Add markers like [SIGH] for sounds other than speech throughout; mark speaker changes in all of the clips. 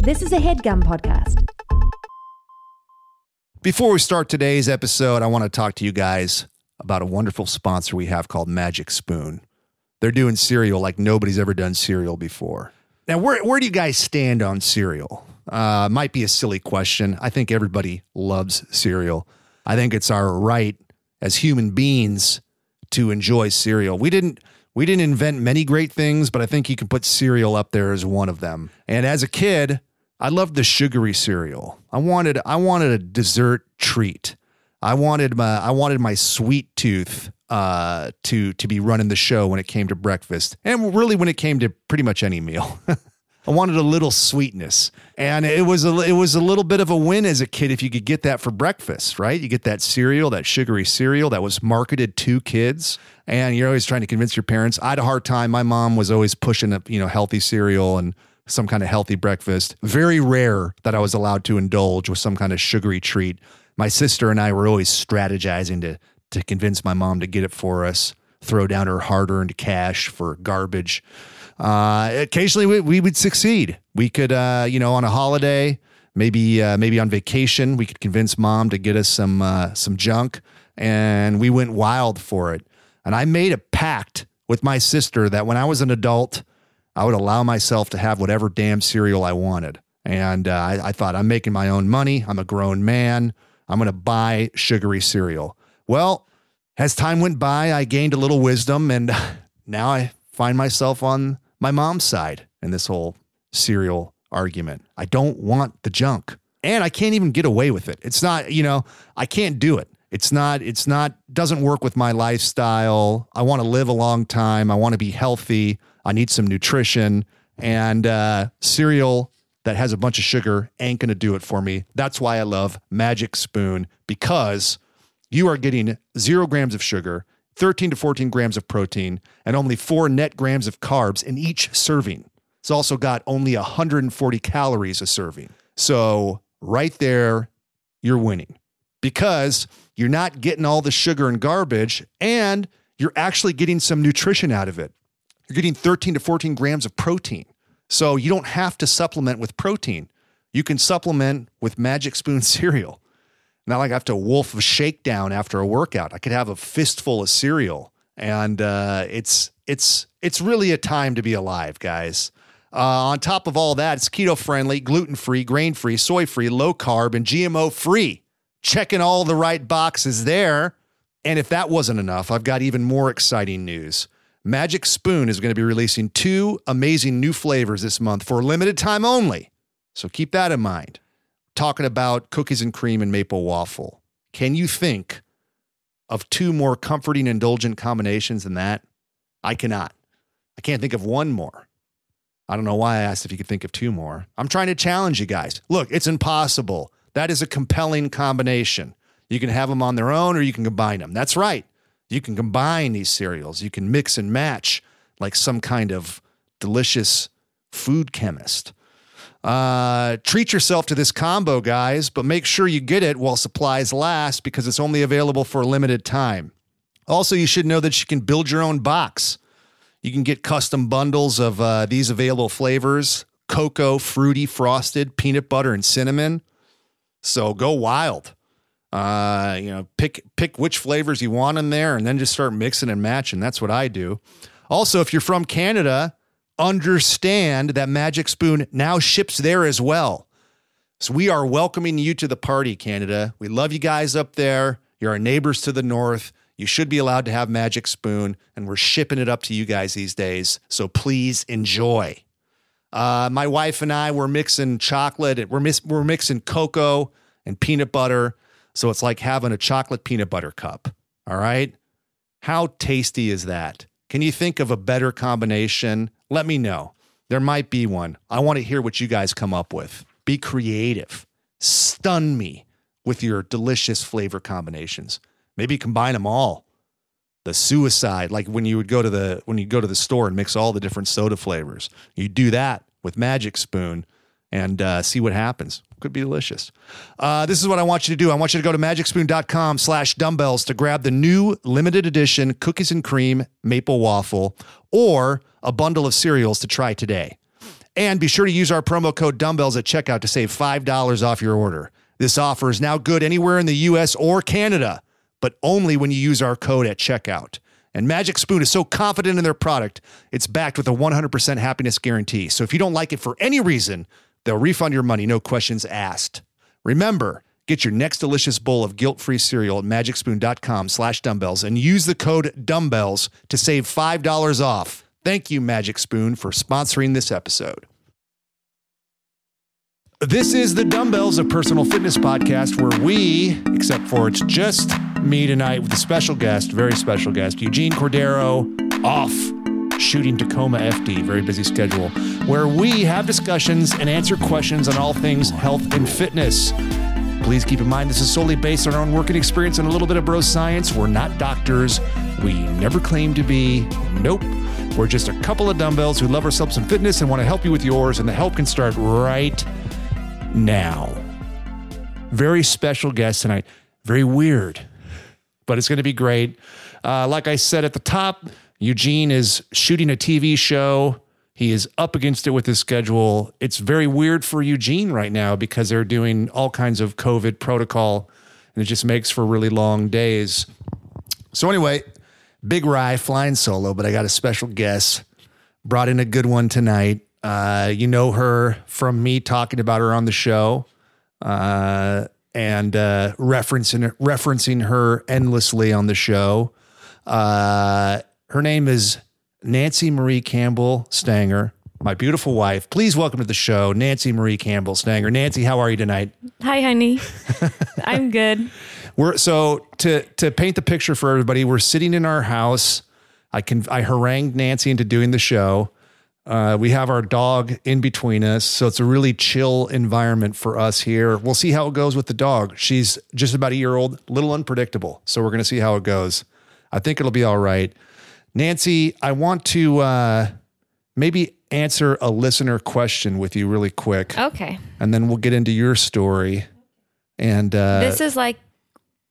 Speaker 1: This is a headgum podcast.
Speaker 2: Before we start today's episode, I want to talk to you guys about a wonderful sponsor we have called Magic Spoon. They're doing cereal like nobody's ever done cereal before. Now, where, where do you guys stand on cereal? Uh, might be a silly question. I think everybody loves cereal. I think it's our right as human beings to enjoy cereal. We didn't we didn't invent many great things, but I think you can put cereal up there as one of them. And as a kid, I loved the sugary cereal. I wanted I wanted a dessert treat. I wanted my I wanted my sweet tooth uh, to to be running the show when it came to breakfast, and really when it came to pretty much any meal. [LAUGHS] I wanted a little sweetness, and it was a it was a little bit of a win as a kid if you could get that for breakfast, right? You get that cereal, that sugary cereal that was marketed to kids, and you're always trying to convince your parents. I had a hard time. My mom was always pushing a you know healthy cereal and some kind of healthy breakfast. Very rare that I was allowed to indulge with some kind of sugary treat. My sister and I were always strategizing to to convince my mom to get it for us, throw down her hard earned cash for garbage. Uh, occasionally, we, we, would succeed. We could, uh, you know, on a holiday, maybe uh, maybe on vacation, we could convince mom to get us some uh, some junk, and we went wild for it. And I made a pact with my sister that when I was an adult, I would allow myself to have whatever damn cereal I wanted. And uh, I, I thought, I'm making my own money. I'm a grown man. I'm going to buy sugary cereal. Well, as time went by, I gained a little wisdom, and [LAUGHS] now I find myself on my mom's side in this whole cereal argument. I don't want the junk, and I can't even get away with it. It's not, you know, I can't do it. It's not, it's not, doesn't work with my lifestyle. I want to live a long time. I want to be healthy. I need some nutrition and uh, cereal that has a bunch of sugar ain't going to do it for me. That's why I love Magic Spoon because you are getting zero grams of sugar, 13 to 14 grams of protein, and only four net grams of carbs in each serving. It's also got only 140 calories a serving. So, right there, you're winning because you're not getting all the sugar and garbage and you're actually getting some nutrition out of it you're getting 13 to 14 grams of protein. So you don't have to supplement with protein. You can supplement with Magic Spoon [LAUGHS] cereal. Not like I have to wolf a shakedown after a workout. I could have a fistful of cereal, and uh, it's it's it's really a time to be alive, guys. Uh, on top of all that, it's keto friendly, gluten free, grain free, soy free, low carb, and GMO free. Checking all the right boxes there. And if that wasn't enough, I've got even more exciting news. Magic Spoon is going to be releasing two amazing new flavors this month for a limited time only. So keep that in mind. Talking about cookies and cream and maple waffle. Can you think of two more comforting, indulgent combinations than that? I cannot. I can't think of one more. I don't know why I asked if you could think of two more. I'm trying to challenge you guys. Look, it's impossible. That is a compelling combination. You can have them on their own or you can combine them. That's right. You can combine these cereals, you can mix and match like some kind of delicious food chemist. Uh, treat yourself to this combo, guys, but make sure you get it while supplies last because it's only available for a limited time. Also, you should know that you can build your own box. You can get custom bundles of uh, these available flavors cocoa, fruity, frosted, peanut butter, and cinnamon. So go wild. Uh, you know, pick pick which flavors you want in there, and then just start mixing and matching. That's what I do. Also, if you're from Canada, understand that Magic Spoon now ships there as well. So we are welcoming you to the party, Canada. We love you guys up there. You're our neighbors to the north. You should be allowed to have Magic Spoon, and we're shipping it up to you guys these days. So please enjoy. Uh, my wife and I were mixing chocolate. We're, mis- we're mixing cocoa and peanut butter so it's like having a chocolate peanut butter cup. All right. How tasty is that? Can you think of a better combination? Let me know. There might be one. I want to hear what you guys come up with. Be creative. Stun me with your delicious flavor combinations. Maybe combine them all. The suicide, like when you would go to the when you go to the store and mix all the different soda flavors. You do that with Magic Spoon and uh, see what happens. Could be delicious. Uh, this is what I want you to do. I want you to go to magicspoon.com slash dumbbells to grab the new limited edition cookies and cream maple waffle or a bundle of cereals to try today. And be sure to use our promo code dumbbells at checkout to save $5 off your order. This offer is now good anywhere in the US or Canada, but only when you use our code at checkout. And Magic Spoon is so confident in their product, it's backed with a 100% happiness guarantee. So if you don't like it for any reason, They'll refund your money, no questions asked. Remember, get your next delicious bowl of guilt-free cereal at magicspoon.com slash dumbbells and use the code dumbbells to save $5 off. Thank you, Magic Spoon, for sponsoring this episode. This is the Dumbbells of Personal Fitness podcast where we, except for it's just me tonight with a special guest, very special guest, Eugene Cordero, off Shooting Tacoma FD, very busy schedule, where we have discussions and answer questions on all things health and fitness. Please keep in mind this is solely based on our own working experience and a little bit of bro science. We're not doctors. We never claim to be. Nope. We're just a couple of dumbbells who love ourselves and fitness and want to help you with yours, and the help can start right now. Very special guest tonight. Very weird, but it's going to be great. Uh, like I said at the top, Eugene is shooting a TV show. He is up against it with his schedule. It's very weird for Eugene right now because they're doing all kinds of COVID protocol and it just makes for really long days. So, anyway, Big Rye flying solo, but I got a special guest. Brought in a good one tonight. Uh, you know her from me talking about her on the show uh, and uh, referencing referencing her endlessly on the show. Uh, her name is Nancy Marie Campbell Stanger, my beautiful wife. Please welcome to the show, Nancy Marie Campbell Stanger. Nancy, how are you tonight?
Speaker 3: Hi, honey. [LAUGHS] I'm good.
Speaker 2: We're so to to paint the picture for everybody. We're sitting in our house. I can I harangued Nancy into doing the show. Uh, we have our dog in between us, so it's a really chill environment for us here. We'll see how it goes with the dog. She's just about a year old, little unpredictable, so we're going to see how it goes. I think it'll be all right. Nancy, I want to uh, maybe answer a listener question with you really quick.
Speaker 3: Okay.
Speaker 2: And then we'll get into your story. And
Speaker 3: uh, this is like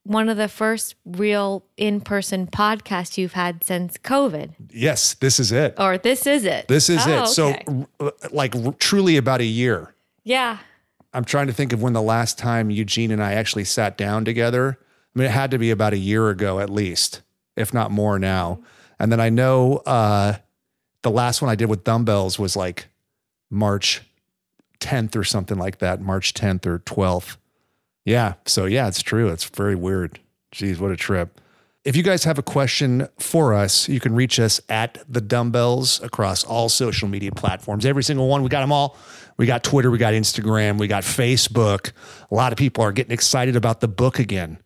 Speaker 3: one of the first real in person podcasts you've had since COVID.
Speaker 2: Yes, this is it.
Speaker 3: Or this is it.
Speaker 2: This is oh, it. Okay. So, uh, like, truly about a year.
Speaker 3: Yeah.
Speaker 2: I'm trying to think of when the last time Eugene and I actually sat down together. I mean, it had to be about a year ago at least, if not more now. And then I know uh, the last one I did with dumbbells was like March 10th or something like that, March 10th or 12th. Yeah. So, yeah, it's true. It's very weird. Jeez, what a trip. If you guys have a question for us, you can reach us at the dumbbells across all social media platforms. Every single one, we got them all. We got Twitter, we got Instagram, we got Facebook. A lot of people are getting excited about the book again,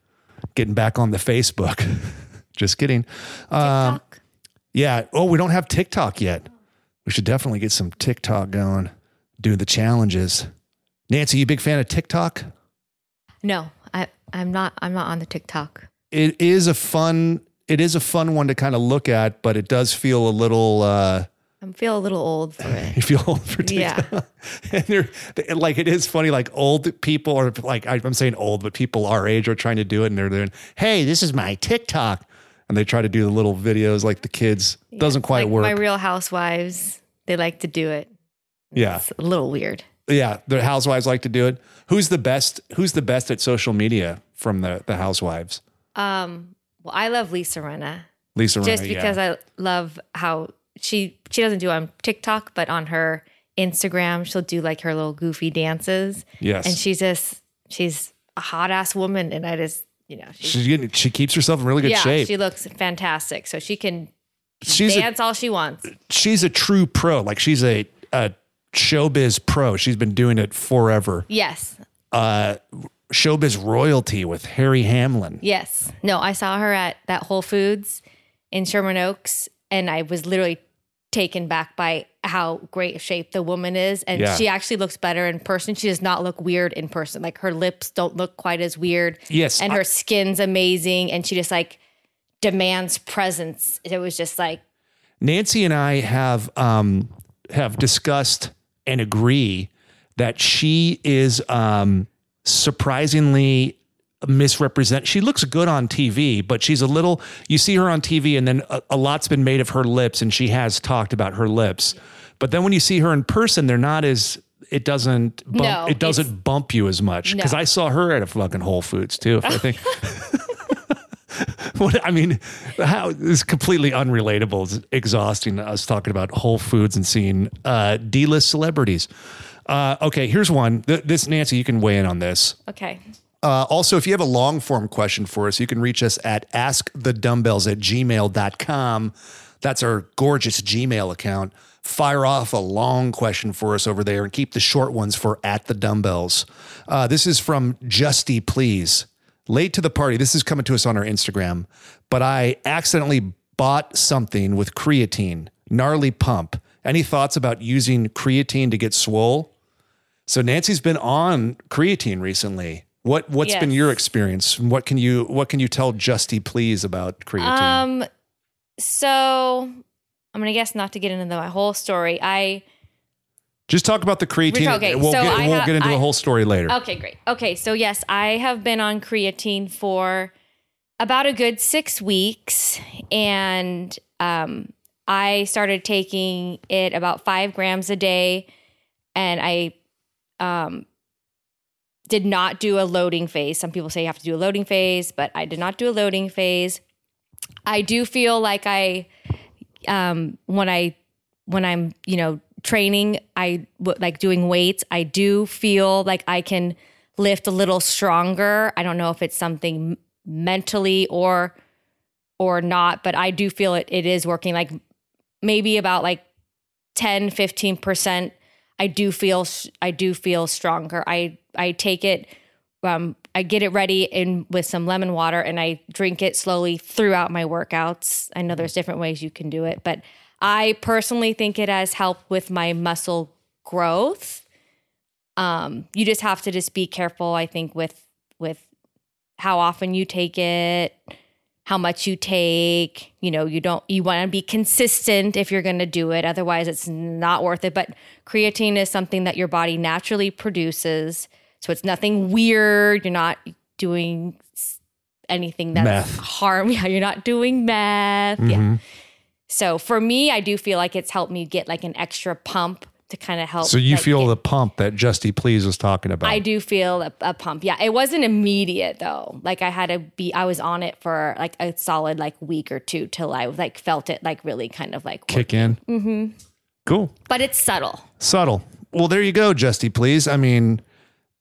Speaker 2: getting back on the Facebook. [LAUGHS] Just kidding. Um, yeah. Oh, we don't have TikTok yet. We should definitely get some TikTok going, do the challenges. Nancy, you big fan of TikTok?
Speaker 3: No, I, I'm not. I'm not on the TikTok.
Speaker 2: It is a fun. It is a fun one to kind of look at, but it does feel a little. Uh,
Speaker 3: I feel a little old for [LAUGHS] it. You
Speaker 2: feel
Speaker 3: old
Speaker 2: for TikTok. Yeah. [LAUGHS] and they're, they like, it is funny, like old people are like, I'm saying old, but people our age are trying to do it and they're doing, hey, this is my TikTok and they try to do the little videos like the kids. Yeah, Doesn't quite like work.
Speaker 3: My Real Housewives, they like to do it. Yeah, a little weird.
Speaker 2: Yeah, the housewives like to do it. Who's the best? Who's the best at social media from the the housewives?
Speaker 3: Um, well, I love Lisa Rinna.
Speaker 2: Lisa Rinna,
Speaker 3: just because yeah. I love how she she doesn't do it on TikTok, but on her Instagram, she'll do like her little goofy dances.
Speaker 2: Yes,
Speaker 3: and she's just she's a hot ass woman, and I just you know, she's, she's
Speaker 2: getting, she keeps herself in really good yeah, shape.
Speaker 3: She looks fantastic. So she can she's dance a, all she wants.
Speaker 2: She's a true pro. Like she's a, a showbiz pro. She's been doing it forever.
Speaker 3: Yes.
Speaker 2: Uh, showbiz royalty with Harry Hamlin.
Speaker 3: Yes. No, I saw her at that Whole Foods in Sherman Oaks and I was literally taken back by how great shape the woman is. And yeah. she actually looks better in person. She does not look weird in person. Like her lips don't look quite as weird.
Speaker 2: Yes.
Speaker 3: And her skin's amazing. And she just like demands presence. It was just like
Speaker 2: Nancy and I have um have discussed and agree that she is um surprisingly misrepresent. She looks good on TV, but she's a little. You see her on TV, and then a, a, lot's been made of her lips, and she has talked about her lips. But then when you see her in person, they're not as. It doesn't. Bump, no, it doesn't bump you as much because no. I saw her at a fucking Whole Foods too. If I think. [LAUGHS] what I mean, how is completely unrelatable. It's exhausting. Us talking about Whole Foods and seeing uh, D-list celebrities. Uh, okay, here's one. Th- this Nancy, you can weigh in on this.
Speaker 3: Okay.
Speaker 2: Uh, also, if you have a long form question for us, you can reach us at askthedumbbells at gmail.com. That's our gorgeous Gmail account. Fire off a long question for us over there and keep the short ones for at the dumbbells. Uh, this is from Justy, please. Late to the party. This is coming to us on our Instagram, but I accidentally bought something with creatine, gnarly pump. Any thoughts about using creatine to get swole? So Nancy's been on creatine recently. What what's yes. been your experience? What can you what can you tell Justy please about creatine?
Speaker 3: Um, so I'm gonna guess not to get into the, my whole story. I
Speaker 2: just talk about the creatine. Okay, we'll, so get, we'll get into I, the whole story later.
Speaker 3: Okay, great. Okay, so yes, I have been on creatine for about a good six weeks, and um, I started taking it about five grams a day, and I um, did not do a loading phase. Some people say you have to do a loading phase, but I did not do a loading phase. I do feel like I um, when I when I'm, you know, training, I like doing weights, I do feel like I can lift a little stronger. I don't know if it's something mentally or or not, but I do feel it it is working like maybe about like 10 15% I do feel I do feel stronger. I I take it. Um, I get it ready in with some lemon water, and I drink it slowly throughout my workouts. I know there's different ways you can do it, but I personally think it has helped with my muscle growth. Um, you just have to just be careful. I think with with how often you take it, how much you take. You know, you don't you want to be consistent if you're going to do it. Otherwise, it's not worth it. But creatine is something that your body naturally produces so it's nothing weird. You're not doing anything that's meth. harm. [LAUGHS] Yeah, you're not doing meth. Mm-hmm. Yeah. So for me, I do feel like it's helped me get like an extra pump to kind of help.
Speaker 2: So you
Speaker 3: like,
Speaker 2: feel get, the pump that Justy Please was talking about.
Speaker 3: I do feel a, a, pump. Yeah, it wasn't immediate though. Like I had to be. I was on it for like a solid like week or two till I like felt it like really kind of like
Speaker 2: kick working.
Speaker 3: in. Mm-hmm.
Speaker 2: Cool.
Speaker 3: But it's subtle.
Speaker 2: Subtle. Well, there you go, Justy Please. I mean,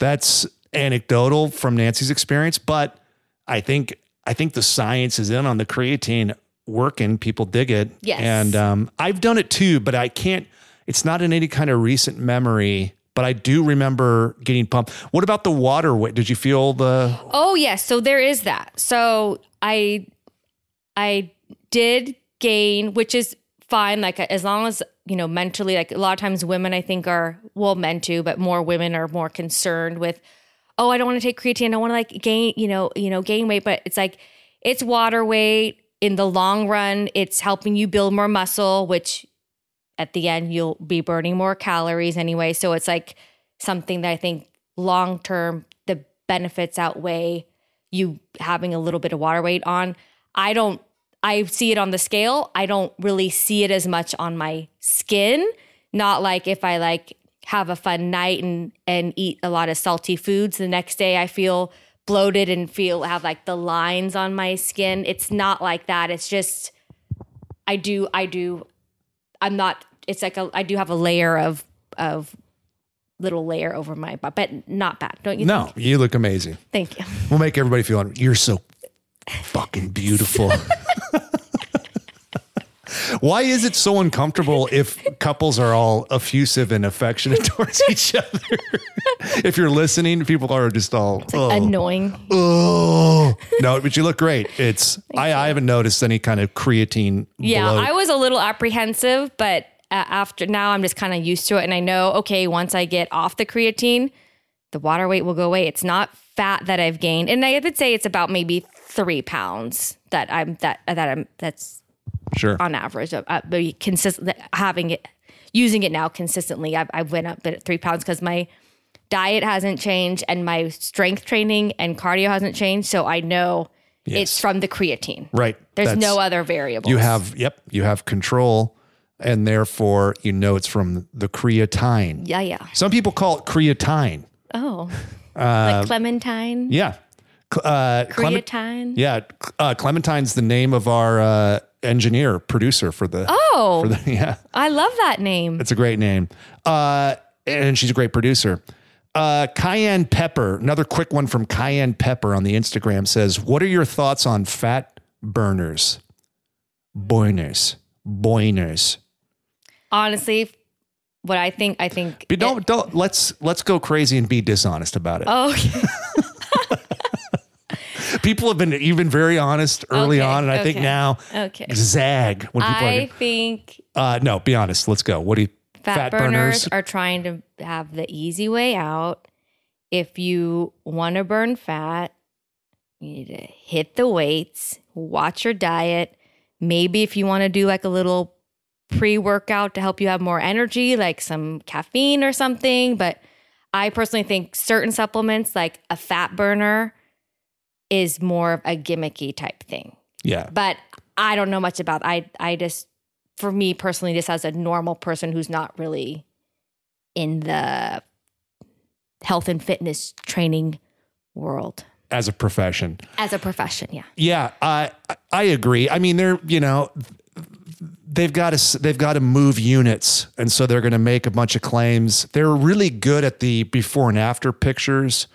Speaker 2: that's anecdotal from Nancy's experience, but I think I think the science is in on the creatine working. People dig it.
Speaker 3: Yes.
Speaker 2: And um, I've done it too, but I can't. It's not in any kind of recent memory. But I do remember getting pumped. What about the water? Did you feel the?
Speaker 3: Oh yes. So there is that. So I, I did gain, which is fine like as long as you know mentally like a lot of times women i think are well men too but more women are more concerned with oh i don't want to take creatine i don't want to like gain you know you know gain weight but it's like it's water weight in the long run it's helping you build more muscle which at the end you'll be burning more calories anyway so it's like something that i think long term the benefits outweigh you having a little bit of water weight on i don't I see it on the scale. I don't really see it as much on my skin. Not like if I like have a fun night and and eat a lot of salty foods the next day I feel bloated and feel have like the lines on my skin. It's not like that. It's just I do I do I'm not it's like a I do have a layer of of little layer over my butt, but not bad. Don't you?
Speaker 2: No, think? you look amazing.
Speaker 3: Thank you.
Speaker 2: We'll make everybody feel. You're so fucking beautiful. Why is it so uncomfortable if couples are all effusive and affectionate [LAUGHS] towards each other? if you're listening, people are just all like
Speaker 3: oh, annoying.
Speaker 2: Oh no, but you look great. It's I, I haven't noticed any kind of creatine.
Speaker 3: Yeah, bloat. I was a little apprehensive, but uh, after now I'm just kind of used to it, and I know okay once I get off the creatine, the water weight will go away. It's not fat that I've gained, and I would say it's about maybe three pounds that I'm that that I'm that's
Speaker 2: sure
Speaker 3: on average. Uh, uh consistent having it using it now consistently. I've, I went up at three pounds because my diet hasn't changed and my strength training and cardio hasn't changed. So I know yes. it's from the creatine.
Speaker 2: Right.
Speaker 3: There's That's, no other variable.
Speaker 2: You have, yep, you have control. And therefore, you know it's from the creatine.
Speaker 3: Yeah, yeah.
Speaker 2: Some people call it creatine.
Speaker 3: Oh, uh, like clementine.
Speaker 2: Yeah,
Speaker 3: uh, Clementine.
Speaker 2: Yeah, uh, Clementine's the name of our uh, engineer producer for the. Oh,
Speaker 3: for the, [LAUGHS] yeah. I love that name.
Speaker 2: It's a great name, uh, and she's a great producer. Uh, Cayenne Pepper, another quick one from Cayenne Pepper on the Instagram says, "What are your thoughts on fat burners, boiners, boiners?"
Speaker 3: Honestly, what I think, I think.
Speaker 2: But don't it, don't let's let's go crazy and be dishonest about it.
Speaker 3: Oh. Okay. [LAUGHS]
Speaker 2: people have been even very honest early okay, on, and I okay. think now okay. zag
Speaker 3: when people. I are, think.
Speaker 2: Uh, no, be honest. Let's go. What do you?
Speaker 3: Fat, fat burners, burners are trying to have the easy way out. If you want to burn fat, you need to hit the weights, watch your diet. Maybe if you want to do like a little pre workout to help you have more energy, like some caffeine or something. But I personally think certain supplements, like a fat burner, is more of a gimmicky type thing.
Speaker 2: Yeah.
Speaker 3: But I don't know much about I I just for me personally just as a normal person who's not really in the health and fitness training world
Speaker 2: as a profession.
Speaker 3: As a profession, yeah.
Speaker 2: Yeah, I I agree. I mean, there you know, they've got to they've got to move units, and so they're going to make a bunch of claims. They're really good at the before and after pictures.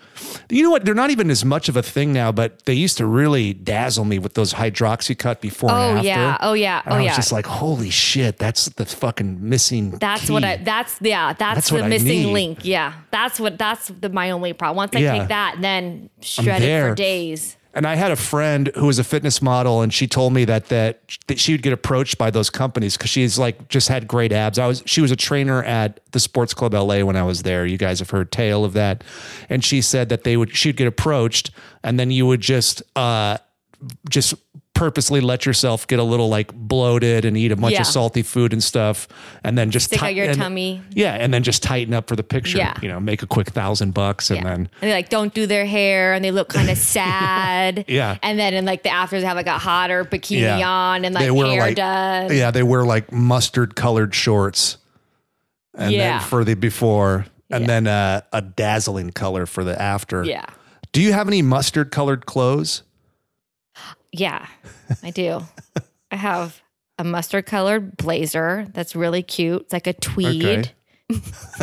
Speaker 2: You know what? They're not even as much of a thing now, but they used to really dazzle me with those Hydroxycut before. Oh
Speaker 3: yeah, oh yeah, and oh I
Speaker 2: was yeah. Just like holy shit, that's the fucking missing.
Speaker 3: That's key. what I. That's yeah. That's, that's the missing link. Yeah, that's what that's the, my only problem. Once I yeah. take that, then shred it for days.
Speaker 2: And I had a friend who was a fitness model, and she told me that that, that she would get approached by those companies because she's like just had great abs. I was she was a trainer at the Sports Club LA when I was there. You guys have heard tale of that, and she said that they would she'd get approached, and then you would just uh, just purposely let yourself get a little like bloated and eat a bunch yeah. of salty food and stuff, and then just stick
Speaker 3: out your
Speaker 2: and,
Speaker 3: tummy.
Speaker 2: Yeah, and then just tighten up for the picture. Yeah. you know, make a quick thousand bucks, and yeah. then and
Speaker 3: they like don't do their hair, and they look kind of [LAUGHS] sad.
Speaker 2: yeah,
Speaker 3: and then in like the afters have like a hotter bikini yeah. on, and like they wear hair like, done.
Speaker 2: Yeah, they wear like mustard colored shorts, and then for the before, and then uh, a dazzling color for the after.
Speaker 3: Yeah.
Speaker 2: Do you have any mustard colored clothes?
Speaker 3: Yeah, I do. [LAUGHS] I have a mustard colored blazer that's really cute. It's like a tweed. Okay. [LAUGHS]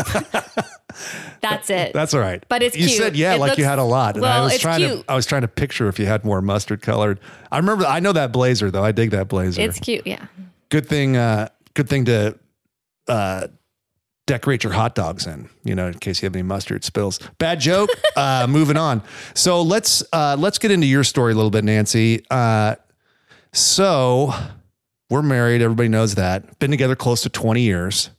Speaker 3: that's it.
Speaker 2: That's all right.
Speaker 3: But it's
Speaker 2: you
Speaker 3: cute.
Speaker 2: said yeah, it like looks, you had a lot. And well, I was trying cute. to I was trying to picture if you had more mustard colored. I remember I know that blazer though. I dig that blazer.
Speaker 3: It's cute, yeah.
Speaker 2: Good thing uh good thing to uh decorate your hot dogs in, you know, in case you have any mustard spills. Bad joke. [LAUGHS] uh, moving on. So let's uh, let's get into your story a little bit, Nancy. Uh, so we're married. Everybody knows that. Been together close to twenty years.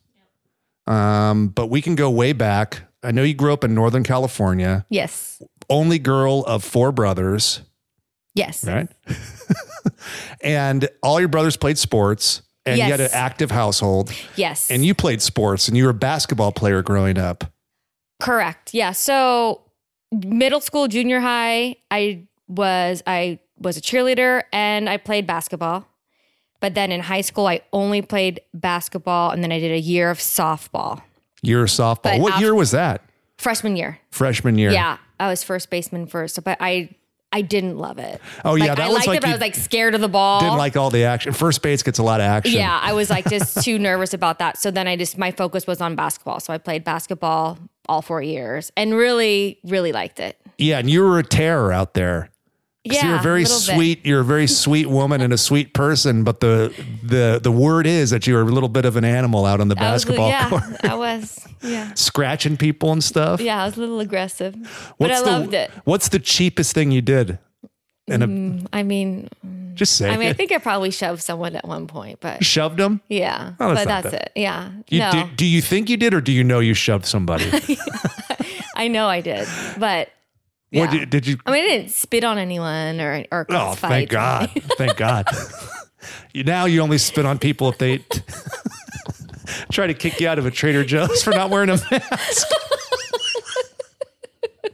Speaker 2: Um, but we can go way back. I know you grew up in Northern California.
Speaker 3: Yes.
Speaker 2: Only girl of four brothers.
Speaker 3: Yes.
Speaker 2: Right. [LAUGHS] and all your brothers played sports and yes. you had an active household.
Speaker 3: Yes.
Speaker 2: And you played sports and you were a basketball player growing up.
Speaker 3: Correct. Yeah. So middle school, junior high, I was I was a cheerleader and I played basketball. But then in high school I only played basketball and then I did a year of softball.
Speaker 2: Year of softball. But what after, year was that?
Speaker 3: Freshman year.
Speaker 2: Freshman year.
Speaker 3: Yeah. I was first baseman first. But I I didn't love it.
Speaker 2: Oh like, yeah,
Speaker 3: that I liked like it, but I was like scared of the ball.
Speaker 2: Didn't like all the action. First base gets a lot of action.
Speaker 3: Yeah, I was like just too [LAUGHS] nervous about that. So then I just my focus was on basketball. So I played basketball all four years and really, really liked it.
Speaker 2: Yeah, and you were a terror out there. Yeah, you're a very a sweet. Bit. You're a very sweet woman and a sweet person, but the the the word is that you're a little bit of an animal out on the I basketball was,
Speaker 3: yeah, court. I was, yeah,
Speaker 2: [LAUGHS] scratching people and stuff.
Speaker 3: Yeah, I was a little aggressive, what's but I the, loved it.
Speaker 2: What's the cheapest thing you did?
Speaker 3: And mm, I mean,
Speaker 2: just say. I
Speaker 3: mean,
Speaker 2: it. I
Speaker 3: think I probably shoved someone at one point, but
Speaker 2: shoved them.
Speaker 3: Yeah, oh, that's but that's that. it. Yeah.
Speaker 2: You, no. Do, do, you think you did, or do you know you shoved somebody?
Speaker 3: [LAUGHS] I know I did, but yeah. What did, did, you? I mean, I didn't spit on anyone or or
Speaker 2: oh, thank God, thank [LAUGHS] God. now you only spit on people if they [LAUGHS] try to kick you out of a Trader Joe's for not wearing a mask.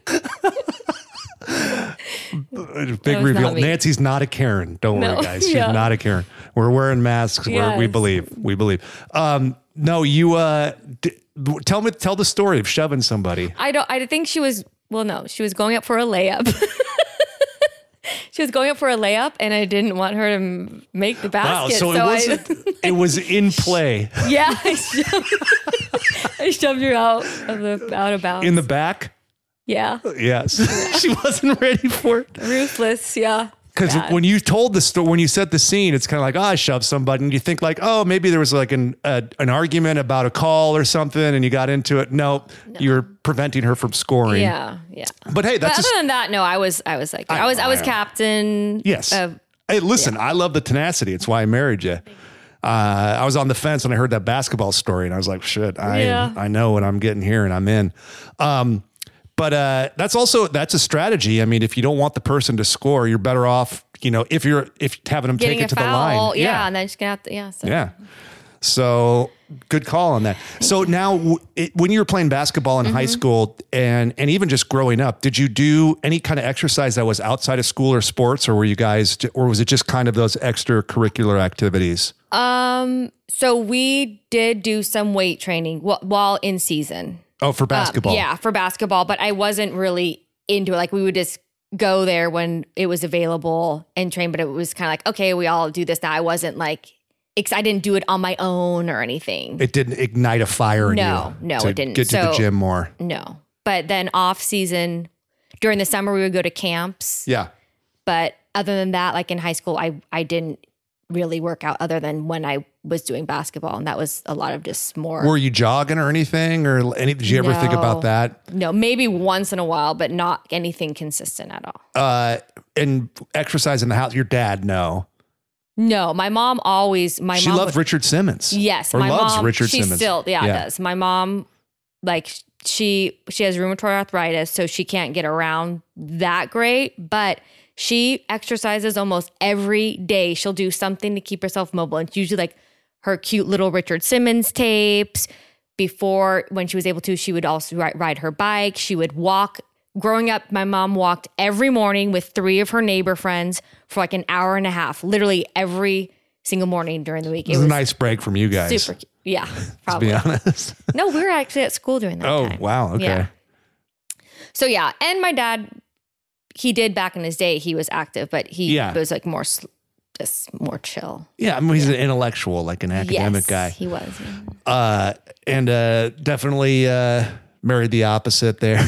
Speaker 2: [LAUGHS] Big reveal. Not Nancy's not a Karen. Don't no. worry, guys. She's yeah. not a Karen. We're wearing masks. Yes. We're, we believe. We believe. Um, no, you. Uh, d- tell me. Tell the story of shoving somebody.
Speaker 3: I don't. I think she was well, no, she was going up for a layup. [LAUGHS] she was going up for a layup, and I didn't want her to make the basket.
Speaker 2: Wow,
Speaker 3: so,
Speaker 2: so it, was I, [LAUGHS] it was in play.
Speaker 3: [LAUGHS] Yeah, I shoved, I shoved her out of the out of bounds
Speaker 2: in the back.
Speaker 3: Yeah.
Speaker 2: Yes, yeah. she wasn't ready for it.
Speaker 3: Ruthless. Yeah
Speaker 2: because when you told the story, when you set the scene, it's kind of like, oh, I shoved somebody. And you think like, oh, maybe there was like an, a, an argument about a call or something and you got into it. No, no. you're preventing her from scoring.
Speaker 3: Yeah. Yeah.
Speaker 2: But hey, that's
Speaker 3: but other a, than that. No, I was, I was like, I, I was, I was captain.
Speaker 2: Yes. Of, hey, listen, yeah. I love the tenacity. It's why I married you. Uh, I was on the fence when I heard that basketball story and I was like, shit, I, yeah. I know what I'm getting here and I'm in. Um, but uh, that's also that's a strategy. I mean, if you don't want the person to score, you're better off, you know, if you're if having them Getting take it to foul, the
Speaker 3: line. Yeah, yeah, and then just gonna have to yeah.
Speaker 2: So. Yeah. So good call on that. So now, it, when you were playing basketball in mm-hmm. high school and and even just growing up, did you do any kind of exercise that was outside of school or sports, or were you guys, or was it just kind of those extracurricular activities?
Speaker 3: Um. So we did do some weight training while in season.
Speaker 2: Oh, for um, basketball.
Speaker 3: Um, yeah, for basketball. But I wasn't really into it. Like we would just go there when it was available and train. But it was kind of like, okay, we all do this. now. I wasn't like, I didn't do it on my own or anything.
Speaker 2: It didn't ignite a fire. No,
Speaker 3: no,
Speaker 2: it
Speaker 3: didn't.
Speaker 2: Get to so, the gym more.
Speaker 3: No, but then off season during the summer we would go to camps.
Speaker 2: Yeah.
Speaker 3: But other than that, like in high school, I I didn't really work out other than when I was doing basketball, and that was a lot of just more.
Speaker 2: Were you jogging or anything, or any? Did you no, ever think about that?
Speaker 3: No, maybe once in a while, but not anything consistent at all. Uh,
Speaker 2: and exercise in the house. Your dad, no.
Speaker 3: No, my mom always. My
Speaker 2: she mom loved would, Richard Simmons.
Speaker 3: Yes, or my loves mom, Richard she Simmons. Still, yeah, yeah, does. My mom, like she, she has rheumatoid arthritis, so she can't get around that great. But she exercises almost every day. She'll do something to keep herself mobile, and it's usually like her cute little Richard Simmons tapes. Before, when she was able to, she would also ride her bike. She would walk. Growing up, my mom walked every morning with three of her neighbor friends for like an hour and a half, literally every single morning during the week. It,
Speaker 2: was, was, a nice break from you guys. Super,
Speaker 3: yeah,
Speaker 2: probably. [LAUGHS] to be honest.
Speaker 3: [LAUGHS] no, we were actually at school during that.
Speaker 2: Oh time. wow, okay. Yeah.
Speaker 3: So yeah, and my dad, he did back in his day. He was active, but he yeah. was like more sl- just more chill.
Speaker 2: Yeah, I mean, he's an intellectual, like an academic yes, guy.
Speaker 3: He was. Yeah. Uh,
Speaker 2: and uh, definitely uh, married the opposite there.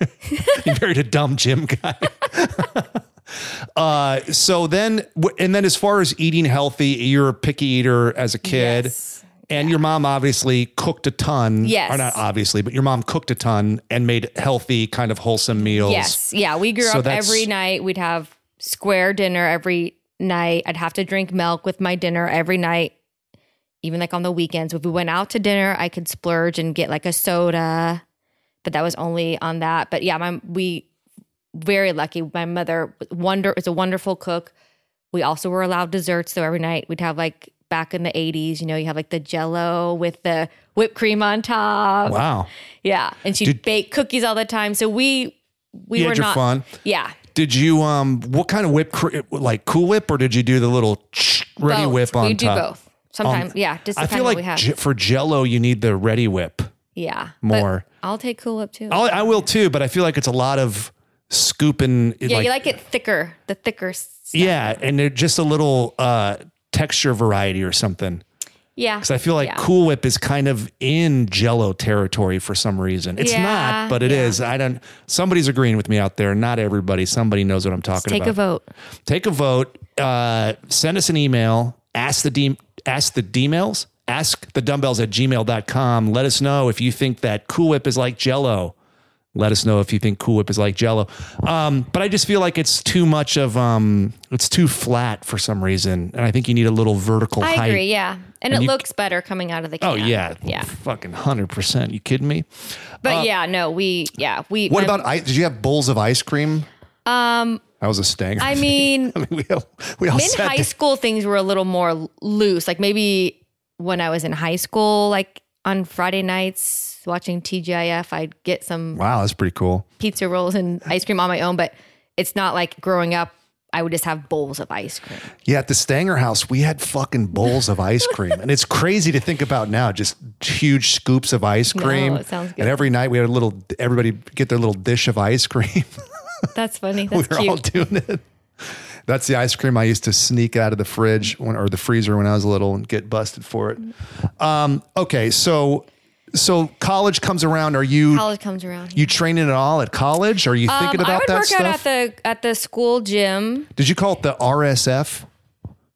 Speaker 2: [LAUGHS] he married a dumb gym guy. [LAUGHS] Uh, so then, and then as far as eating healthy, you're a picky eater as a kid. Yes. And yeah. your mom obviously cooked a ton.
Speaker 3: Yes.
Speaker 2: Or not obviously, but your mom cooked a ton and made healthy, kind of wholesome meals.
Speaker 3: Yes. Yeah. We grew so up every night. We'd have square dinner every night. I'd have to drink milk with my dinner every night, even like on the weekends. If we went out to dinner, I could splurge and get like a soda, but that was only on that. But yeah, my we very lucky. My mother wonder is a wonderful cook. We also were allowed desserts, so every night we'd have like back in the 80s, you know, you have like the jello with the whipped cream on top.
Speaker 2: Wow.
Speaker 3: Yeah. And she'd Did, bake cookies all the time. So we we were not
Speaker 2: fun.
Speaker 3: Yeah.
Speaker 2: Did you um? What kind of whip? like Cool Whip, or did you do the little ready both. whip on we
Speaker 3: top? We
Speaker 2: do
Speaker 3: both. Sometimes, um, yeah.
Speaker 2: Just I feel like j- for Jello, you need the Reddi-wip.
Speaker 3: Yeah.
Speaker 2: More.
Speaker 3: I'll take Cool Whip too. I'll,
Speaker 2: I will too, but I feel like it's a lot of scooping.
Speaker 3: Yeah, like, you like it thicker, the thicker.
Speaker 2: Stuff. Yeah, and they're just a little uh, texture variety or something.
Speaker 3: Yeah.
Speaker 2: Because I feel like yeah. Cool Whip is kind of in jello territory for some reason. It's yeah, not, but it yeah. is. I don't, somebody's agreeing with me out there. Not everybody. Somebody knows what I'm talking
Speaker 3: take
Speaker 2: about.
Speaker 3: Take a vote. Take a vote.
Speaker 2: Uh, send us an email. Ask the D, ask the D-mails. Ask the dumbbells at gmail.com. Let us know if you think that Cool Whip is like jello let us know if you think Cool Whip is like Jello. Um, but I just feel like it's too much of um, it's too flat for some reason, and I think you need a little vertical. I height. agree,
Speaker 3: yeah, and, and it you, looks better coming out of the.
Speaker 2: Oh, can. Oh yeah, yeah, fucking hundred percent. You kidding me?
Speaker 3: But uh, yeah, no, we yeah we.
Speaker 2: What my, about ice? Did you have bowls of ice cream?
Speaker 3: Um,
Speaker 2: that was a stanger.
Speaker 3: I mean, [LAUGHS] I mean we all, we all in high school things were a little more loose. Like maybe when I was in high school, like on Friday nights watching TGIF. I'd get some
Speaker 2: Wow, that's pretty cool.
Speaker 3: pizza rolls and [LAUGHS] ice cream on my own, but it's not like growing up, I would just have bowls of ice cream.
Speaker 2: Yeah, at the Stanger house, we had fucking bowls of ice cream. and it's crazy to think about now, just huge scoops of ice cream.
Speaker 3: it sounds good.
Speaker 2: And every night we had a little, everybody get their little dish of ice cream.
Speaker 3: [LAUGHS] That's funny. we were cute. all doing it.
Speaker 2: That's the ice cream I used to sneak out of the fridge when, or the freezer when I was little and get busted for it. Um, okay, so so college comes around. Are you
Speaker 3: college comes around? yeah.
Speaker 2: You training at all at college? Are you Um, thinking about I would that work stuff? out at
Speaker 3: the at the school gym.
Speaker 2: Did you call it the RSF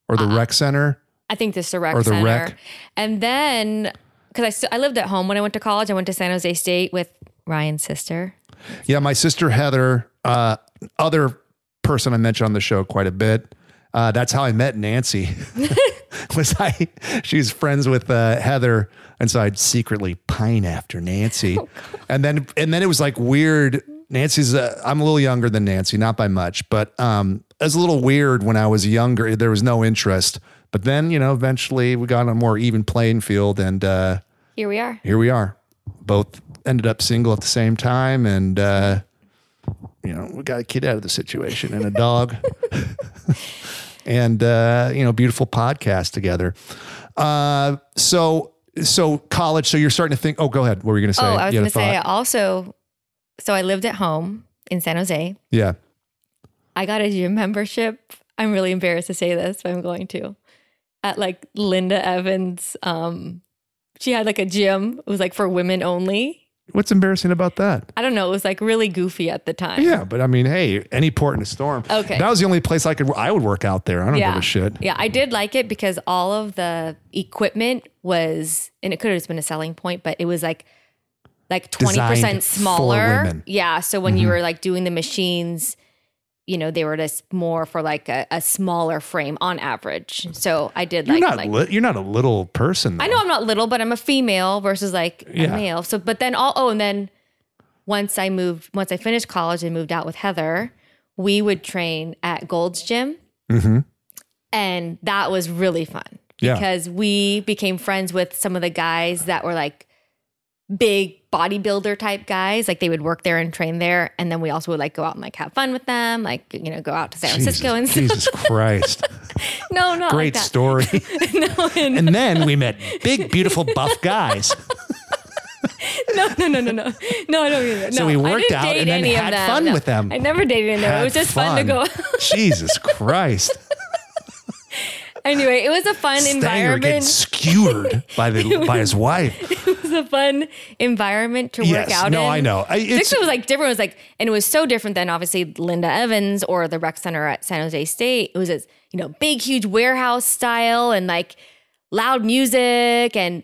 Speaker 2: or the uh-huh. rec center?
Speaker 3: I think this is the rec Or the center. rec. And then because I st- I lived at home when I went to college. I went to San Jose State with Ryan's sister.
Speaker 2: Yeah, my sister Heather, uh, other person I mentioned on the show quite a bit. Uh, that's how I met Nancy. [LAUGHS] [LAUGHS] was I, she was friends with uh, Heather. And so I'd secretly pine after Nancy. Oh, and then, and then it was like weird. Nancy's, uh, I'm a little younger than Nancy, not by much, but um, it was a little weird when I was younger. There was no interest. But then, you know, eventually we got on a more even playing field and uh,
Speaker 3: here we are.
Speaker 2: Here we are. Both ended up single at the same time. And, uh, you know, we got a kid out of the situation and a dog. [LAUGHS] and uh, you know, beautiful podcast together. Uh, so so college. So you're starting to think. Oh, go ahead. What were you going to say? Oh,
Speaker 3: I was going to say also. So I lived at home in San Jose.
Speaker 2: Yeah.
Speaker 3: I got a gym membership. I'm really embarrassed to say this, but I'm going to. At like Linda Evans, um, she had like a gym. It was like for women only.
Speaker 2: What's embarrassing about that?
Speaker 3: I don't know. It was like really goofy at the time.
Speaker 2: Yeah, but I mean, hey, any port in a storm. Okay. That was the only place I could I would work out there. I don't
Speaker 3: yeah. give
Speaker 2: a shit.
Speaker 3: Yeah, I did like it because all of the equipment was and it could have just been a selling point, but it was like like 20% smaller. Yeah, so when mm-hmm. you were like doing the machines you know they were just more for like a, a smaller frame on average. So I did you're like,
Speaker 2: not like
Speaker 3: li-
Speaker 2: you're not a little person. Though.
Speaker 3: I know I'm not little, but I'm a female versus like yeah. a male. So but then all oh and then once I moved once I finished college and moved out with Heather, we would train at Gold's Gym, mm-hmm. and that was really fun because
Speaker 2: yeah.
Speaker 3: we became friends with some of the guys that were like big bodybuilder type guys. Like they would work there and train there. And then we also would like go out and like have fun with them, like, you know, go out to San Francisco Jesus,
Speaker 2: and Jesus [LAUGHS] Christ.
Speaker 3: no, no. Great like
Speaker 2: story. [LAUGHS] no, and, and then we met big, beautiful, buff guys.
Speaker 3: no, no, no, no, no, no. I don't mean
Speaker 2: that. No, so we worked out and then had fun no. with them.
Speaker 3: I never dated in there. it was just fun, fun to
Speaker 2: go. Jesus Christ. [LAUGHS]
Speaker 3: anyway, it was a fun Stanger environment. Getting
Speaker 2: skewered by the was, [LAUGHS] by his wife.
Speaker 3: [LAUGHS] It was a fun environment to yes, work out. No,
Speaker 2: in. I know.
Speaker 3: I, was like different. It was like, and it was so different than obviously Linda Evans or the rec center at San Jose State. It was this, you know, big, huge warehouse style and like loud music and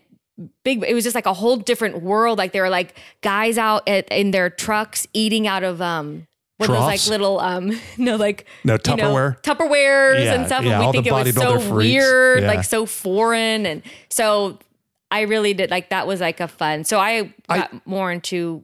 Speaker 3: big it was just like a whole different world like they were like guys out at, in their trucks eating out of um what Troughs? those like little um [LAUGHS] no like
Speaker 2: no Tupperware
Speaker 3: you know, Tupperwares yeah, and stuff. Yeah, and we think it was so freaks. weird, yeah. like so foreign, and so I really did like that was like a fun. So I got I, more into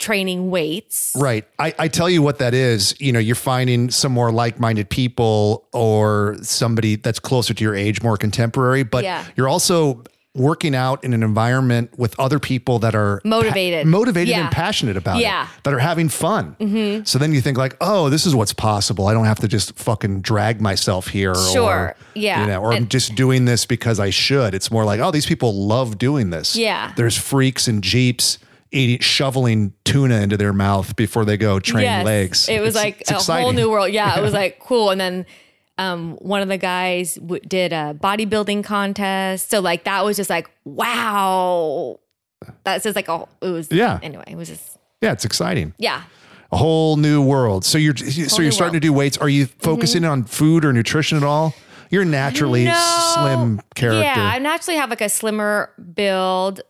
Speaker 3: training weights.
Speaker 2: Right. I, I tell you what that is. You know, you're finding some more like-minded people or somebody that's closer to your age, more contemporary, but yeah. you're also working out in an environment with other people that are
Speaker 3: motivated,
Speaker 2: pa- motivated yeah. and passionate about
Speaker 3: yeah.
Speaker 2: it, that are having fun. Mm-hmm. So then you think like, oh, this is what's possible. I don't have to just fucking drag myself here.
Speaker 3: Sure.
Speaker 2: Or,
Speaker 3: yeah. You know,
Speaker 2: or and, I'm just doing this because I should. It's more like, oh, these people love doing this.
Speaker 3: Yeah.
Speaker 2: There's freaks and jeeps. Eating, shoveling tuna into their mouth before they go train yes. legs.
Speaker 3: It was it's, like it's a exciting. whole new world. Yeah, yeah, it was [LAUGHS] like cool. And then um, one of the guys w- did a bodybuilding contest. So like that was just like wow. That just like a it was
Speaker 2: yeah.
Speaker 3: Anyway, it was just
Speaker 2: yeah, it's exciting.
Speaker 3: Yeah.
Speaker 2: A whole new world. So you're so you're starting world. to do weights. Are you mm-hmm. focusing mm-hmm. on food or nutrition at all? You're naturally no. slim character. Yeah,
Speaker 3: I naturally have like a slimmer build.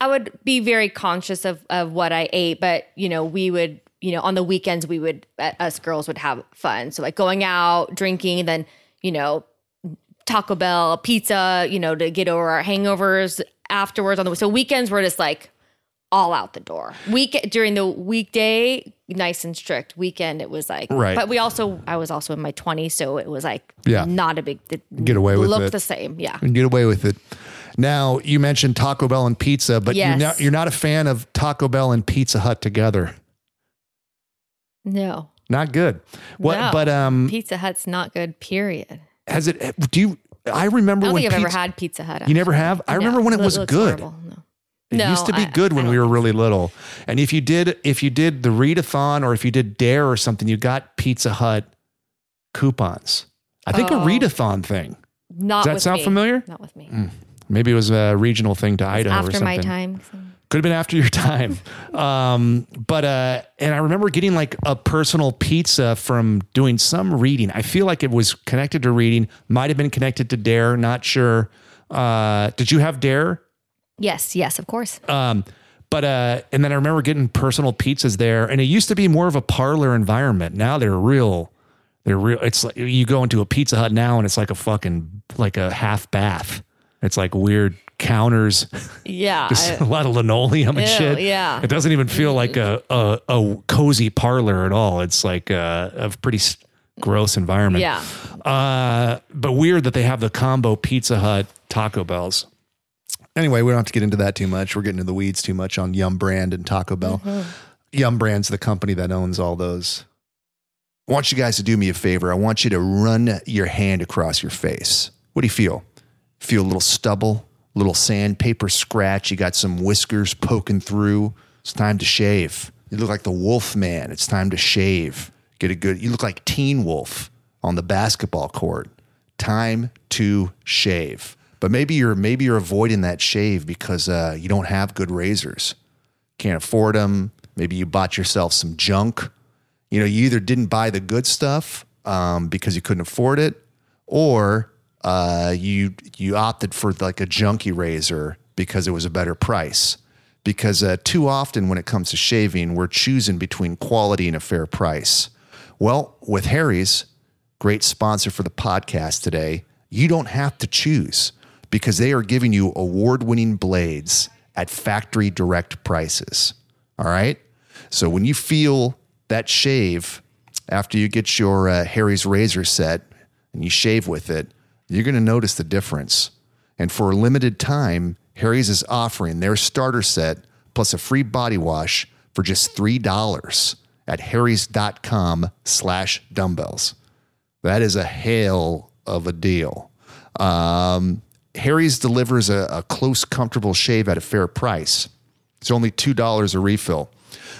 Speaker 3: I would be very conscious of of what I ate, but you know, we would you know, on the weekends we would uh, us girls would have fun. So like going out, drinking, then, you know, Taco Bell, pizza, you know, to get over our hangovers afterwards on the so weekends were just like all out the door. Week during the weekday, nice and strict. Weekend, it was like right. But we also, I was also in my twenties, so it was like yeah, not a big
Speaker 2: get away with
Speaker 3: look the same, yeah,
Speaker 2: and get away with it. Now you mentioned Taco Bell and pizza, but yes. you're, not, you're not a fan of Taco Bell and Pizza Hut together.
Speaker 3: No.
Speaker 2: Not good. What? No. But um,
Speaker 3: Pizza Hut's not good. Period.
Speaker 2: Has it? Do you? I remember I
Speaker 3: don't when
Speaker 2: think
Speaker 3: I've ever had Pizza Hut. Actually.
Speaker 2: You never have. I no, remember when it, was good. Horrible. No. It no, used to be I, good when we were really little. And if you did if you did the readathon or if you did Dare or something, you got Pizza Hut coupons. I think oh, a readathon thing.
Speaker 3: Not Does that
Speaker 2: sound
Speaker 3: me.
Speaker 2: familiar?
Speaker 3: Not with me. Mm.
Speaker 2: Maybe it was a regional thing to Idaho. After
Speaker 3: my time. So
Speaker 2: could have been after your [LAUGHS] time. Um, but uh, and I remember getting like a personal pizza from doing some reading. I feel like it was connected to reading, might have been connected to Dare, not sure. Uh, did you have Dare?
Speaker 3: Yes, yes, of course. Um,
Speaker 2: but uh, and then I remember getting personal pizzas there, and it used to be more of a parlor environment. Now they're real. They're real. It's like you go into a Pizza Hut now, and it's like a fucking like a half bath. It's like weird counters.
Speaker 3: Yeah.
Speaker 2: There's I, [LAUGHS] a lot of linoleum and shit.
Speaker 3: Yeah.
Speaker 2: It doesn't even feel like a, a, a cozy parlor at all. It's like a, uh, a pretty gross environment.
Speaker 3: Yeah.
Speaker 2: Uh, but weird that they have the combo Pizza Hut Taco Bells. Anyway, we don't have to get into that too much. We're getting into the weeds too much on Yum Brand and Taco Bell. Mm-hmm. Yum Brand's the company that owns all those. I want you guys to do me a favor. I want you to run your hand across your face. What do you feel? Feel a little stubble? little sandpaper scratch. You got some whiskers poking through. It's time to shave. You look like the wolf man. It's time to shave. Get a good, you look like Teen Wolf on the basketball court. Time to shave. But maybe you're maybe you're avoiding that shave because uh, you don't have good razors, can't afford them. Maybe you bought yourself some junk. You know, you either didn't buy the good stuff um, because you couldn't afford it, or uh, you you opted for like a junkie razor because it was a better price. Because uh, too often when it comes to shaving, we're choosing between quality and a fair price. Well, with Harry's, great sponsor for the podcast today, you don't have to choose because they are giving you award winning blades at factory direct prices. All right. So when you feel that shave after you get your uh, Harry's razor set and you shave with it, you're going to notice the difference. And for a limited time, Harry's is offering their starter set plus a free body wash for just $3 at harrys.com slash dumbbells. That is a hail of a deal. Um, Harry's delivers a, a close, comfortable shave at a fair price. It's only $2 a refill.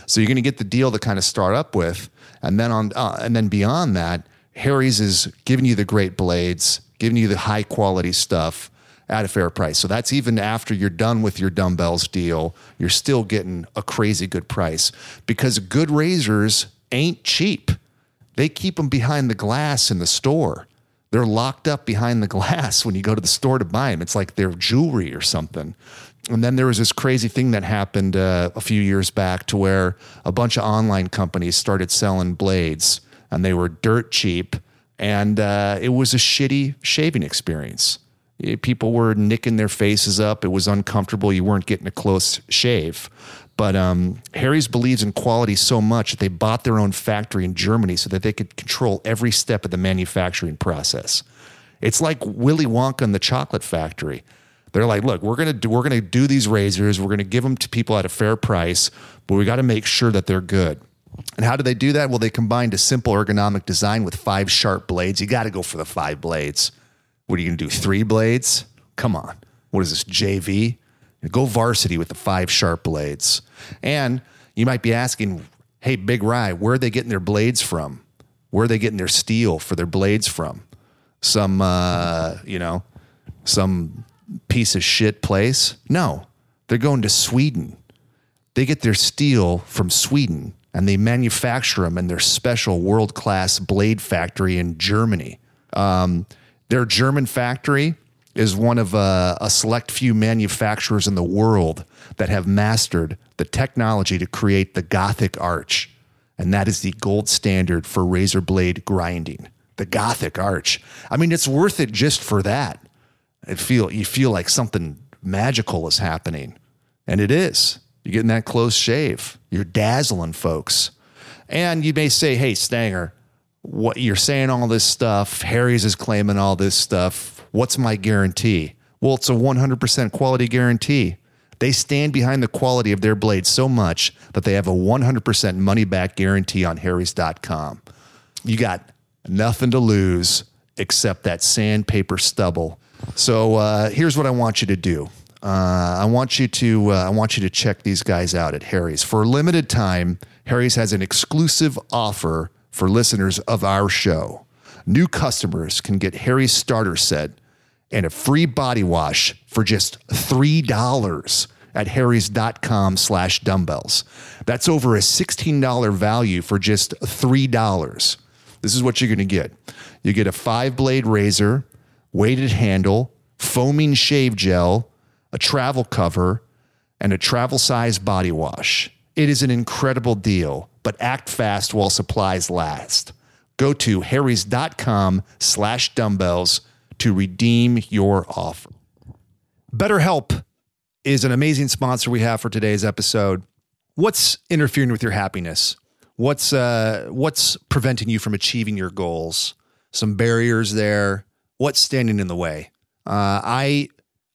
Speaker 2: So you're going to get the deal to kind of start up with. And then on, uh, and then beyond that, Harry's is giving you the great blades, giving you the high quality stuff at a fair price. So that's even after you're done with your dumbbells deal, you're still getting a crazy good price because good razors ain't cheap. They keep them behind the glass in the store. They're locked up behind the [LAUGHS] glass when you go to the store to buy them. It's like they're jewelry or something. And then there was this crazy thing that happened uh, a few years back to where a bunch of online companies started selling blades and they were dirt cheap and uh, it was a shitty shaving experience. It, eh, people were nicking their faces up. It was uncomfortable. You weren't getting a close shave. But um, Harry's believes in quality so much that they bought their own factory in Germany so that they could control every step of the manufacturing process. It's like Willy Wonka and the Chocolate Factory. They're like, look, we're gonna do, we're gonna do these razors. We're gonna give them to people at a fair price, but we got to make sure that they're good. And how do they do that? Well, they combined a simple ergonomic design with five sharp blades. You got to go for the five blades. What are you going to do? Three blades? Come on. What is this, JV? Go varsity with the five sharp blades. And you might be asking, hey, Big Rye, where are they getting their blades from? Where are they getting their steel for their blades from? Some, uh, you know, some piece of shit place? No, they're going to Sweden. They get their steel from Sweden and they manufacture them in their special world class blade factory in Germany. Um, their German factory is one of a, uh, a select few manufacturers in the world that have mastered the technology to create the Gothic arch, and that is the gold standard for razor blade grinding. The Gothic arch. I mean, it's worth it just for that. It feel you feel like something magical is happening, and it is. You're getting that close shave. You're dazzling folks. And you may say, hey, Stanger, what you're saying all this stuff. Harry's is claiming all this stuff. What's my guarantee? Well, it's a 100% quality guarantee. They stand behind the quality of their blade so much that they have a 100% money back guarantee on harrys.com. You got nothing to lose except that sandpaper stubble. So uh, here's what I want you to do uh, I want you to uh, I want you to check these guys out at Harry's for a limited time. Harry's has an exclusive offer for listeners of our show. New customers can get Harry's starter set and a free body wash for just three dollars at harrys.com slash dumbbells that's over a $16 value for just $3 this is what you're going to get you get a five blade razor weighted handle foaming shave gel a travel cover, and a travel size body wash. It is an incredible deal, but act fast while supplies last. Go to harrys.com slash dumbbells to redeem your offer. BetterHelp is an amazing sponsor we have for today's episode. What's interfering with your happiness? What's uh, what's preventing you from achieving your goals? Some barriers there. What's standing in the way? Uh, I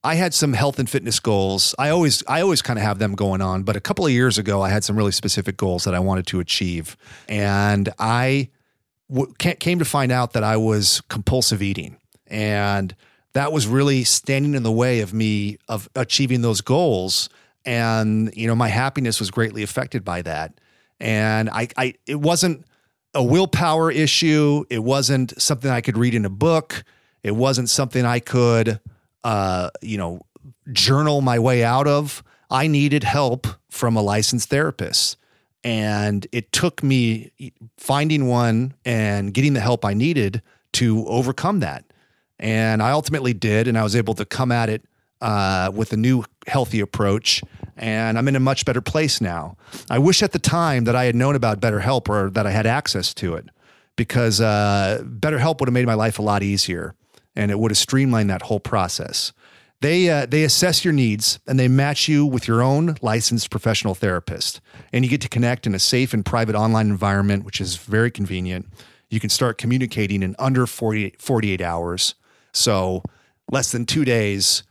Speaker 2: I had some health and fitness goals. I always I always kind of have them going on, but a couple of years ago I had some really specific goals that I wanted to achieve and I w- came to find out that I was compulsive eating and that was really standing in the way of me of achieving those goals and you know my happiness was greatly affected by that and I I it wasn't a willpower issue, it wasn't something I could read in a book, it wasn't something I could uh, you know, journal my way out of. I needed help from a licensed therapist. And it took me finding one and getting the help I needed to overcome that. And I ultimately did. And I was able to come at it uh, with a new healthy approach. And I'm in a much better place now. I wish at the time that I had known about BetterHelp or that I had access to it because uh, BetterHelp would have made my life a lot easier and it would have streamlined that whole process. They, uh, they assess your needs and they match you with your own licensed professional therapist. And you get to connect in a safe and private online environment, which is very convenient. You can start communicating in under 40, 48 hours. So, less than two days,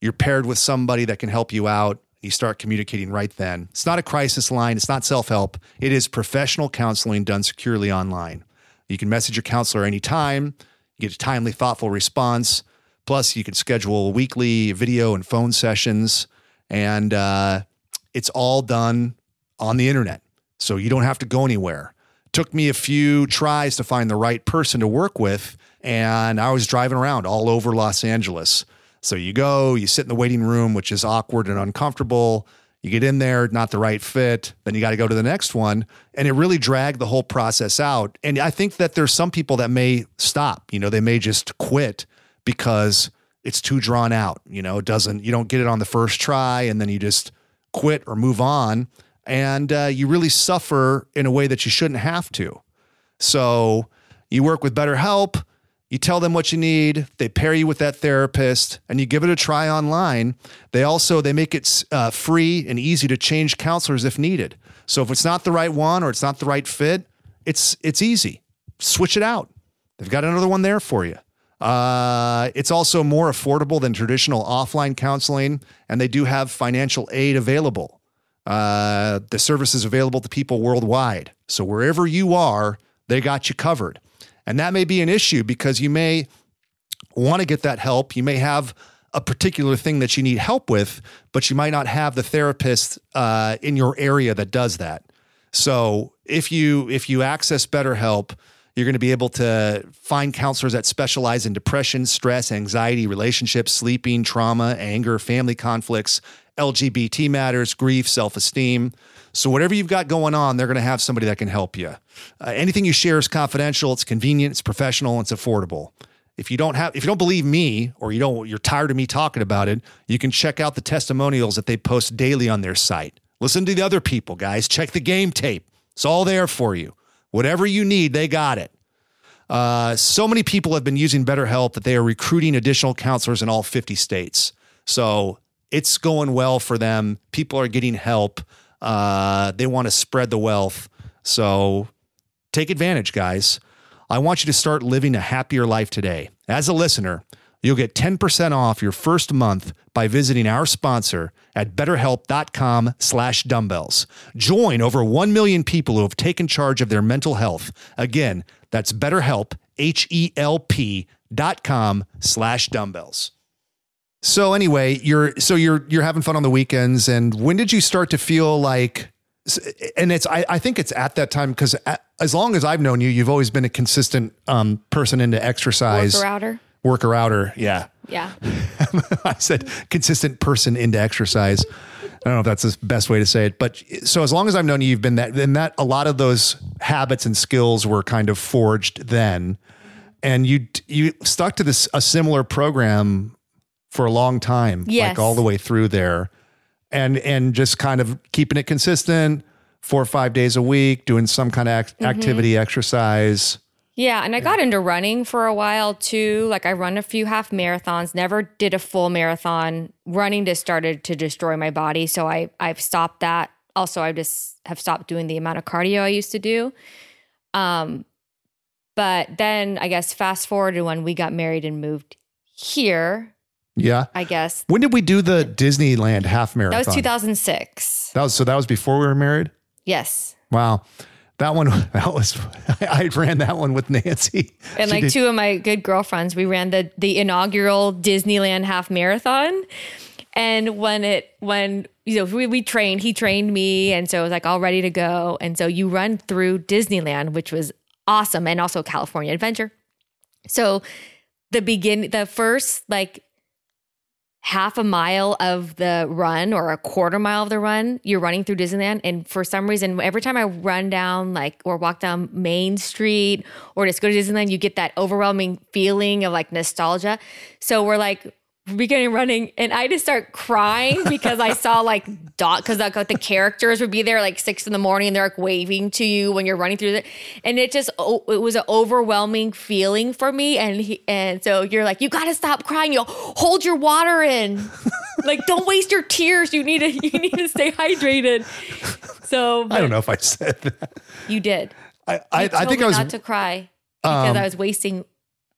Speaker 2: you're paired with somebody that can help you out. You start communicating right then. It's not a crisis line, it's not self help. It is professional counseling done securely online. You can message your counselor anytime. You get a timely, thoughtful response. Plus, you can schedule weekly video and phone sessions, and uh, it's all done on the internet. So you don't have to go anywhere. took me a few tries to find the right person to work with, and I was driving around all over Los Angeles. So you go, you sit in the waiting room, which is awkward and uncomfortable. You get in there, not the right fit, then you got to go to the next one. And it really dragged the whole process out. And I think that there's some people that may stop, you know, they may just quit because it's too drawn out, you know, it doesn't, you don't get it on the first try and then you just quit or move on. And uh, you really suffer in a way that you shouldn't have to. So you work with BetterHelp you tell them what you need. They pair you with that therapist, and you give it a try online. They also they make it uh, free and easy to change counselors if needed. So if it's not the right one or it's not the right fit, it's it's easy. Switch it out. They've got another one there for you. Uh, it's also more affordable than traditional offline counseling, and they do have financial aid available. Uh, the service is available to people worldwide. So wherever you are, they got you covered. And that may be an issue because you may want to get that help. You may have a particular thing that you need help with, but you might not have the therapist uh, in your area that does that. So if you if you access BetterHelp, you're going to be able to find counselors that specialize in depression, stress, anxiety, relationships, sleeping, trauma, anger, family conflicts, LGBT matters, grief, self esteem. So, whatever you've got going on, they're going to have somebody that can help you. Uh, anything you share is confidential, it's convenient, it's professional, it's affordable. If you don't have, if you don't believe me, or you don't, you're tired of me talking about it, you can check out the testimonials that they post daily on their site. Listen to the other people, guys. Check the game tape. It's all there for you. Whatever you need, they got it. Uh, so many people have been using BetterHelp that they are recruiting additional counselors in all 50 states. So it's going well for them. People are getting help. Uh, they want to spread the wealth. So take advantage, guys. I want you to start living a happier life today. As a listener, you'll get 10% off your first month by visiting our sponsor at betterhelp.com slash dumbbells. Join over 1 million people who have taken charge of their mental health. Again, that's betterhelp, H-E-L-P dot com slash dumbbells. So anyway, you're so you're you're having fun on the weekends, and when did you start to feel like? And it's I, I think it's at that time because as long as I've known you, you've always been a consistent um, person into exercise,
Speaker 3: worker outer,
Speaker 2: worker outer, yeah,
Speaker 3: yeah. [LAUGHS]
Speaker 2: I said consistent person into exercise. I don't know if that's the best way to say it, but so as long as I've known you, you've been that. Then that a lot of those habits and skills were kind of forged then, and you you stuck to this a similar program for a long time, yes. like all the way through there, and and just kind of keeping it consistent, four or five days a week, doing some kind of mm-hmm. activity, exercise.
Speaker 3: Yeah, and I got into running for a while too. Like I run a few half marathons, never did a full marathon. Running just started to destroy my body, so I I've stopped that. Also, I just have stopped doing the amount of cardio I used to do. Um but then I guess fast forward to when we got married and moved here,
Speaker 2: yeah.
Speaker 3: I guess.
Speaker 2: When did we do the Disneyland half marathon?
Speaker 3: That was 2006.
Speaker 2: That was so that was before we were married?
Speaker 3: Yes.
Speaker 2: Wow. That one [LAUGHS] that was [LAUGHS] I ran that one with Nancy.
Speaker 3: [LAUGHS] And like did. two of my good girlfriends, we ran the the inaugural Disneyland half marathon. And when it when you know we, we trained, he trained me, and so it was like all ready to go. And so you run through Disneyland, which was awesome, and also California Adventure. So the begin the first like half a mile of the run or a quarter mile of the run, you're running through Disneyland. And for some reason, every time I run down like or walk down Main Street or just go to Disneyland, you get that overwhelming feeling of like nostalgia. So we're like, beginning running and I just start crying because I saw like [LAUGHS] dot because like, the characters would be there like six in the morning and they're like waving to you when you're running through it and it just oh, it was an overwhelming feeling for me and he, and so you're like you gotta stop crying you hold your water in [LAUGHS] like don't waste your tears you need to you need to stay hydrated so
Speaker 2: I don't know if I said that
Speaker 3: you did
Speaker 2: I I, I think I was
Speaker 3: not to cry because um, I was wasting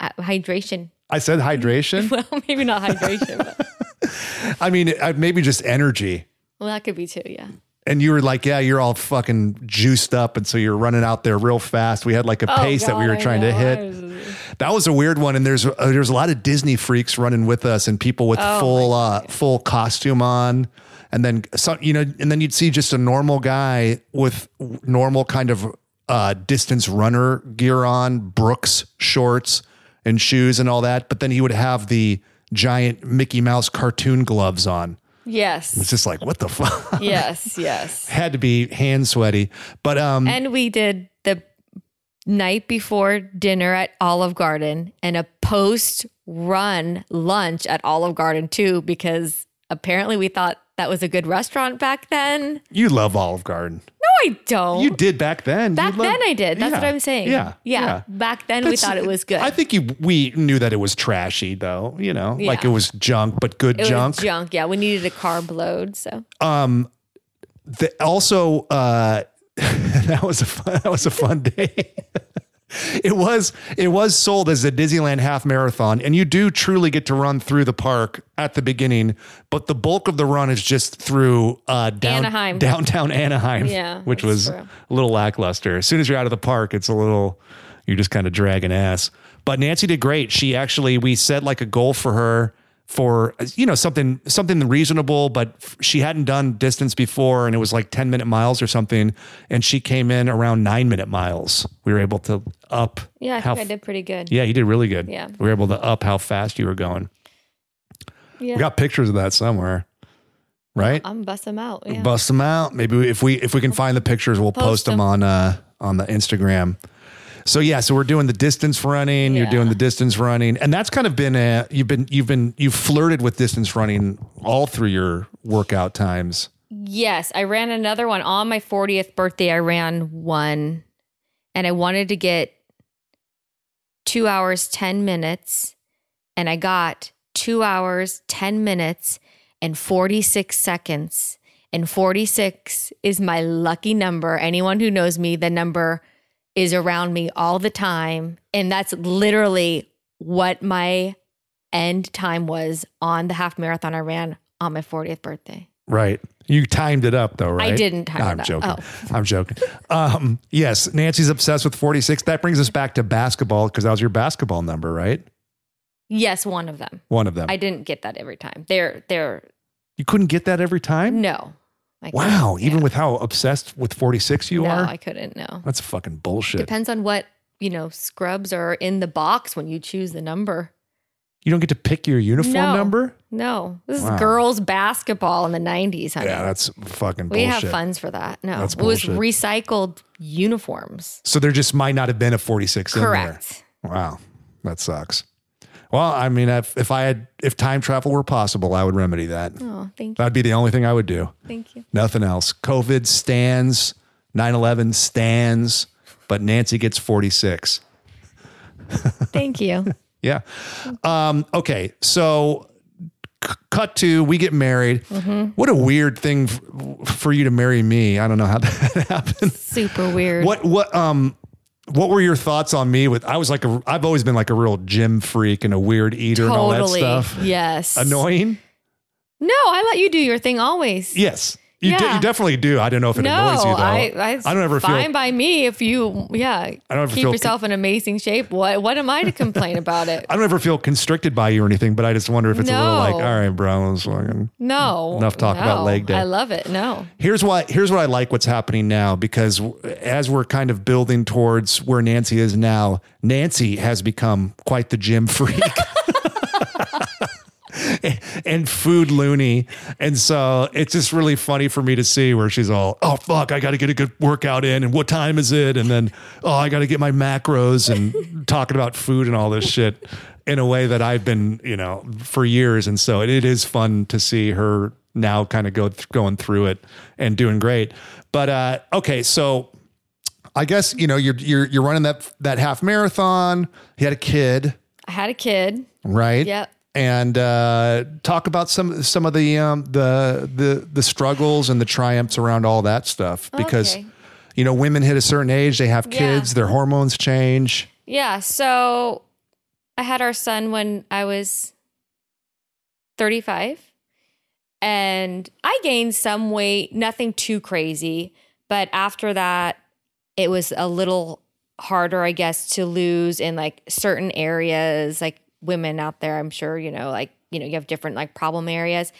Speaker 3: uh, hydration
Speaker 2: I said [LAUGHS] hydration. well,
Speaker 3: maybe not hydration. But. [LAUGHS] I
Speaker 2: mean, uh, maybe just energy.
Speaker 3: Well, that could be too. Yeah.
Speaker 2: And you were like, yeah, you're all fucking juiced up. And so you're running out there real fast. We had like a oh, pace God, that we were trying to hit. That was a weird one. And there's, uh, there's a lot of Disney freaks running with us and people with oh, full, uh, full costume on and then some, you know, and then you'd see just a normal guy with normal kind of uh, distance runner gear on, Brooks shorts, and shoes and all that. But then he would have the giant Mickey Mouse cartoon gloves on.
Speaker 3: Yes.
Speaker 2: It's just like, what the fuck?
Speaker 3: [LAUGHS] Yes, yes.
Speaker 2: Had to be hand sweaty. But um
Speaker 3: And we did the night before dinner at Olive Garden and a post run lunch at Olive Garden too, because apparently we thought that was a good restaurant back then.
Speaker 2: You love Olive Garden.
Speaker 3: No, I don't.
Speaker 2: You did back then.
Speaker 3: Back
Speaker 2: then,
Speaker 3: I did. That's yeah, what I'm saying. Yeah, yeah. yeah. Back then, That's, we thought it was good. I
Speaker 2: think you, we knew that it was trashy, though. You know, yeah. like it was junk, but good it junk.
Speaker 3: junk. Yeah, we needed a carb load. So, um,
Speaker 2: the, also, uh, [LAUGHS] that was a fun, that was a fun day. [LAUGHS] it was it was sold as a Disneyland half marathon, and you do truly get to run through the park at the beginning, but the bulk of the run is just through uh, down, Anaheim. downtown Anaheim, yeah, [LAUGHS] which was true. a little lackluster. As soon as you're out of the park, it's a little you're just kind of dragging ass. But Nancy did great. She actually we set like a goal for her for you know something something reasonable but she hadn't done distance before and it was like 10 minute miles or something and she came in around 9 minute miles we were able to up
Speaker 3: yeah i think i did pretty good
Speaker 2: yeah you did really good yeah
Speaker 3: we
Speaker 2: were able to up how fast you were going yeah we got pictures of that somewhere right
Speaker 3: i'm bust them out
Speaker 2: yeah. bust them out maybe if we if we can find the pictures we'll post, post them. them on uh on the instagram so yeah, so we're doing the distance running. Yeah. You're doing the distance running, and that's kind of been a you've been you've been you've flirted with distance running all through your workout times.
Speaker 3: Yes, I ran another one on my 40th birthday. I ran one, and I wanted to get two hours ten minutes, and I got two hours ten minutes and 46 seconds. And 46 is my lucky number. Anyone who knows me, the number is around me all the time. And that's literally what my end time was on the half marathon I ran on my 40th birthday.
Speaker 2: Right. You timed it up though, right? I
Speaker 3: didn't
Speaker 2: time I'm joking. Oh. I'm joking. Um, yes, Nancy's obsessed with 46. That brings us back to basketball because that was your basketball number, right?
Speaker 3: Yes, one of them.
Speaker 2: One of them. I
Speaker 3: didn't get that every time. They're they're
Speaker 2: You couldn't get that every time?
Speaker 3: No.
Speaker 2: I wow, even yeah. with how obsessed with 46 you
Speaker 3: no,
Speaker 2: are?
Speaker 3: I couldn't, no.
Speaker 2: That's fucking bullshit.
Speaker 3: Depends on what, you know, scrubs are in the box when you choose the number.
Speaker 2: You don't get to pick your uniform no, number?
Speaker 3: No. This wow. is girls basketball in the 90s, honey. Yeah,
Speaker 2: that's fucking bullshit. We
Speaker 3: have funds for that. No. That's bullshit. It was recycled uniforms.
Speaker 2: So there just might not have been a 46 Correct. in there. Wow. That sucks. Well, I mean, if, if I had, if time travel were possible, I would remedy that. Oh, thank you. That'd be the only thing I would do.
Speaker 3: Thank you.
Speaker 2: Nothing else. COVID stands, 9 11 stands, but Nancy gets 46.
Speaker 3: thank you.
Speaker 2: [LAUGHS] yeah. Um, okay. So cut to, we get married. Mm-hmm. What a weird thing f- for you to marry me. I don't know how that [LAUGHS] happened.
Speaker 3: Super weird.
Speaker 2: What, what, um, what were your thoughts on me with I was like a I've always been like a real gym freak and a weird eater totally. and all that stuff.
Speaker 3: Yes.
Speaker 2: Annoying?
Speaker 3: No, I let you do your thing always.
Speaker 2: Yes. You, yeah. d- you definitely do. I don't know if it no, annoys you though. I, I, don't ever
Speaker 3: fine feel fine by me if you yeah.
Speaker 2: I don't ever
Speaker 3: keep yourself in amazing shape. What what am I to complain about it?
Speaker 2: [LAUGHS] I don't ever feel constricted by you or anything, but I just wonder if it's no. a little like all right, bro. fucking
Speaker 3: no
Speaker 2: enough talk
Speaker 3: no.
Speaker 2: about leg day. I
Speaker 3: love it. No.
Speaker 2: Here's what here's what I like what's happening now because as we're kind of building towards where Nancy is now, Nancy has become quite the gym [LAUGHS] freak. [LAUGHS] and food loony. And so it's just really funny for me to see where she's all, oh, fuck, I got to get a good workout in. And what time is it? And then, oh, I got to get my macros and [LAUGHS] talking about food and all this shit in a way that I've been, you know, for years. And so it, it is fun to see her now kind of go th- going through it and doing great. But uh, okay, so I guess you know you're you're you're running that that half marathon. You had a kid.
Speaker 3: I had a kid.
Speaker 2: Right.
Speaker 3: Yep
Speaker 2: and uh, talk about some some of the um, the the the struggles and the triumphs around all that stuff because okay. you know women hit a certain age they have kids yeah. their hormones change
Speaker 3: yeah so i had our son when i was 35 and i gained some weight nothing too crazy but after that it was a little harder i guess to lose in like certain areas like women out there, I'm sure, you know, like, you know, you have different like problem areas.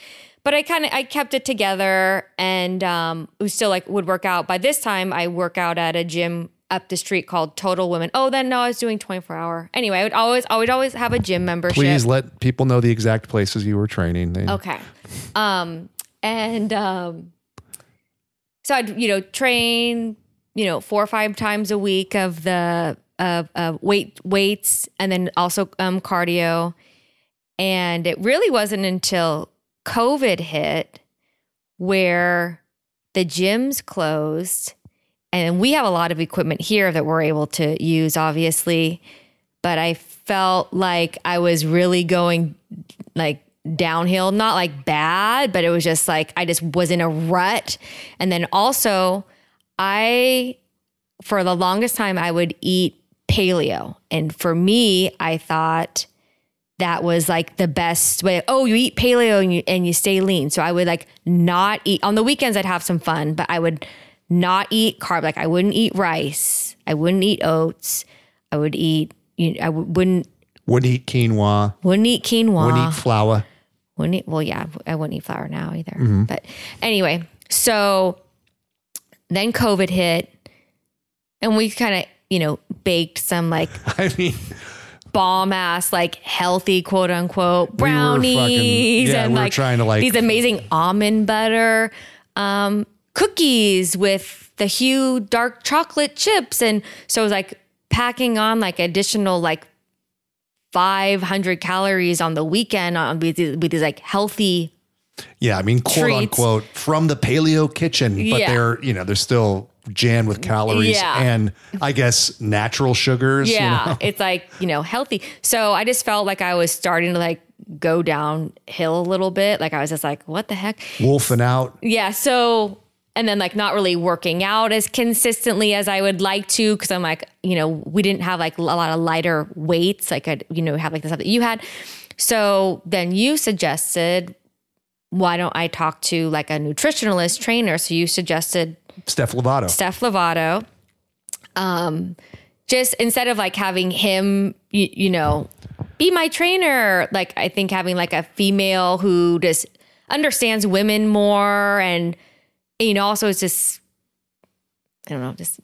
Speaker 3: But I kind of I kept it together and um was still like would work out. By this time I work out at a gym up the street called Total Women. Oh, then no, I was doing 24 hour. Anyway, I would always, I would always have a gym membership.
Speaker 2: Please let people know the exact places you were training.
Speaker 3: okay. Um, and, um, so I'd, you know, train, you know, four or five times a week of the of uh, weight weights and then also um, cardio. And it really wasn't until COVID hit where the gyms closed, and we have a lot of equipment here that we're able to use, obviously. But I felt like I was really going like downhill, not like bad, but it was just like I just was in a rut. And then also, I, for the longest time, I would eat paleo. And for me, I thought that was like the best way. Oh, you eat paleo and you, and you stay lean. So I would like not eat on the weekends, I'd have some fun, but I would not eat carb. Like I wouldn't eat rice. I wouldn't eat oats. I would eat, you know, I w- wouldn't.
Speaker 2: Wouldn't eat quinoa.
Speaker 3: Wouldn't eat quinoa.
Speaker 2: Wouldn't eat flour.
Speaker 3: Wouldn't eat, well, yeah, I wouldn't eat flour now either. Mm-hmm. But anyway, so then COVID hit and we kind of you know, baked some like
Speaker 2: [LAUGHS] I mean
Speaker 3: bomb ass like healthy quote unquote brownies we fucking,
Speaker 2: yeah, and we like trying to like
Speaker 3: these amazing almond butter um, cookies with the Hu dark chocolate chips and so it was like packing on like additional like 500 calories on the weekend on uh, with, with these like healthy
Speaker 2: yeah i mean quote treats. unquote from the paleo kitchen but yeah. they're you know they're still Jam with calories yeah. and I guess natural sugars.
Speaker 3: Yeah. You know? [LAUGHS] It's like, you know, healthy. So I just felt like I was starting to like go downhill a little bit. Like I was just like, what the heck?
Speaker 2: Wolfing out.
Speaker 3: Yeah. So and then like not really working out as consistently as I would like to because I'm like, you know, we didn't have like a lot of lighter weights. Like I, you know, have like the stuff that you had. So then you suggested, why don't I talk to like a nutritionalist trainer? So you suggested
Speaker 2: Steph Lovato.
Speaker 3: Steph Lovato. Um, just instead of like having him, you, you know, be my trainer, like I think having like a female who just understands women more and, you know, also it's just, I don't know, just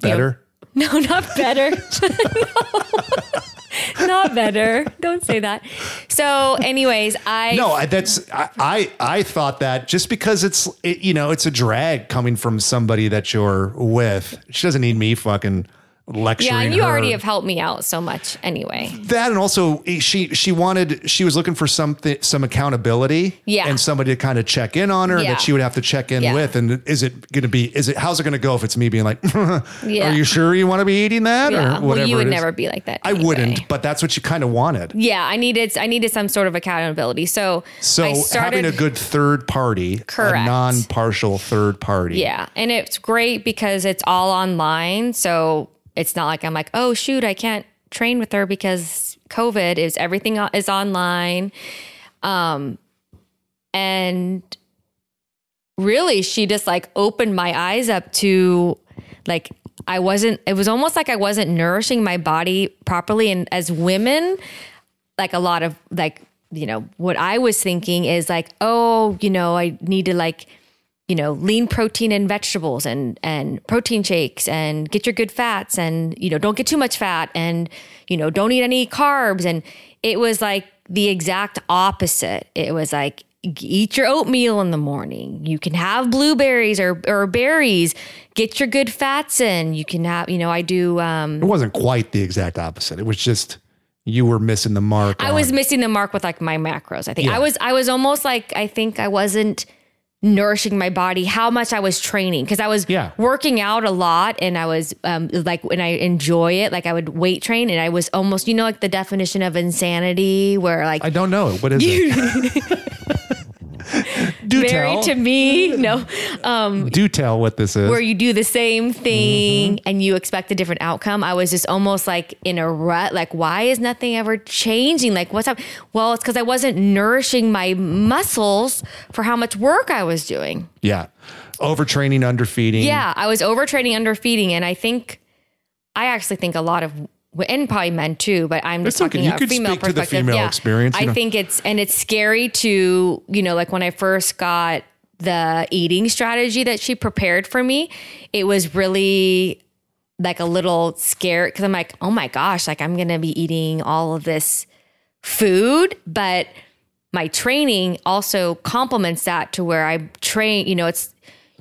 Speaker 2: better.
Speaker 3: Know, [LAUGHS] no, not better. [LAUGHS] no. [LAUGHS] Not better. Don't say that. So, anyways, I
Speaker 2: no, I, that's I, I, I thought that just because it's it, you know it's a drag coming from somebody that you're with. She doesn't need me fucking lecturing. Yeah, and
Speaker 3: you
Speaker 2: her.
Speaker 3: already have helped me out so much anyway.
Speaker 2: That and also eh, she she wanted she was looking for something some accountability.
Speaker 3: Yeah.
Speaker 2: And somebody to kind of check in on her yeah. that she would have to check in yeah. with. And is it gonna be is it how's it gonna go if it's me being like, [LAUGHS] yeah. Are you sure you want to be eating that? Yeah. Or
Speaker 3: whatever. Well, you would never be like that.
Speaker 2: Anyway. I wouldn't, but that's what you kind of wanted.
Speaker 3: Yeah, I needed I needed some sort of accountability. So
Speaker 2: So started, having a good third party, correct. a non partial third party.
Speaker 3: Yeah. And it's great because it's all online. So it's not like I'm like, oh, shoot, I can't train with her because COVID is everything is online. Um, and really, she just like opened my eyes up to like, I wasn't, it was almost like I wasn't nourishing my body properly. And as women, like a lot of like, you know, what I was thinking is like, oh, you know, I need to like, you know, lean protein and vegetables and and protein shakes and get your good fats and you know, don't get too much fat and you know, don't eat any carbs and it was like the exact opposite. It was like eat your oatmeal in the morning. You can have blueberries or, or berries. Get your good fats in. You can have, you know, I do.
Speaker 2: Um, it wasn't quite the exact opposite. It was just you were missing the mark.
Speaker 3: I on, was missing the mark with like my macros. I think yeah. I was, I was almost like, I think I wasn't nourishing my body, how much I was training because I was
Speaker 2: yeah.
Speaker 3: working out a lot and I was um, like when I enjoy it, like I would weight train and I was almost you know like the definition of insanity where like
Speaker 2: I don't know what is [LAUGHS] you- it.
Speaker 3: [LAUGHS] do married tell. to me. [LAUGHS] No.
Speaker 2: Um, do tell what this is.
Speaker 3: Where you do the same mm-hmm. thing mm-hmm. and you expect a different outcome. I was just almost like in a rut. Like, why is nothing ever changing? Like, what's up? Well, it's because I wasn't nourishing my muscles for how much work I was doing.
Speaker 2: Yeah. Overtraining, underfeeding.
Speaker 3: Yeah. I was overtraining, underfeeding. And I think, I actually think a lot of and probably men too, but I'm just talking okay. about female perspective.
Speaker 2: female yeah.
Speaker 3: experience. I know. think it's and it's scary to you know like when I first got the eating strategy that she prepared for me, it was really like a little scared because I'm like, oh my gosh, like I'm gonna be eating all of this food, but my training also complements that to where I train, you know, it's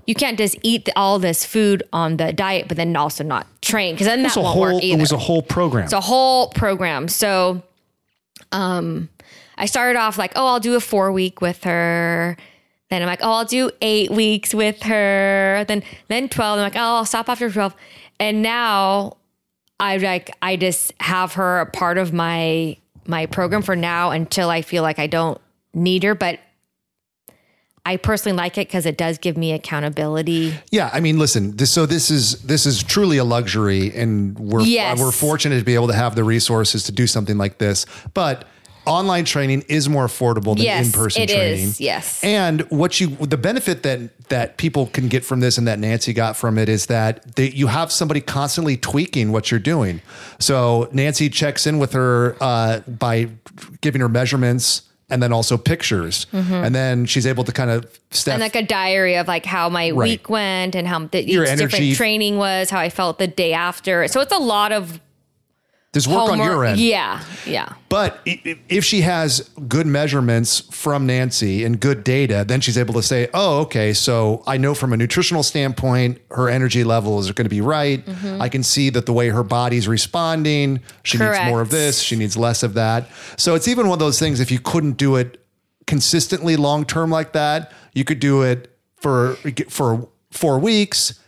Speaker 3: you can't just eat all this food on the diet, but then also not train because then that won't whole, work either. It was
Speaker 2: a whole program.
Speaker 3: It's a whole program. So, um, I started off like, oh, I'll do a four week with her. Then I'm like, oh, I'll do eight weeks with her. Then then twelve. I'm like, oh, I'll stop after twelve. And now I like I just have her a part of my my program for now until I feel like I don't need her. But I personally like it because it does give me accountability.
Speaker 2: Yeah, I mean, listen. This, so this is this is truly a luxury, and we're yes. we're fortunate to be able to have the resources to do something like this. But online training is more affordable than yes, in-person training. Is,
Speaker 3: yes.
Speaker 2: And what you the benefit that that people can get from this and that Nancy got from it is that they, you have somebody constantly tweaking what you're doing. So Nancy checks in with her uh, by giving her measurements and then also pictures. Mm-hmm. And then she's able to kind of step and
Speaker 3: like a diary of like how my right. week went and how the, each Your different energy. training was, how I felt the day after. So it's a lot of
Speaker 2: there's work on your end.
Speaker 3: Yeah, yeah.
Speaker 2: But if she has good measurements from Nancy and good data, then she's able to say, oh, okay, so I know from a nutritional standpoint, her energy levels are going to be right. Mm-hmm. I can see that the way her body's responding, she Correct. needs more of this, she needs less of that. So it's even one of those things, if you couldn't do it consistently long term like that, you could do it for for four weeks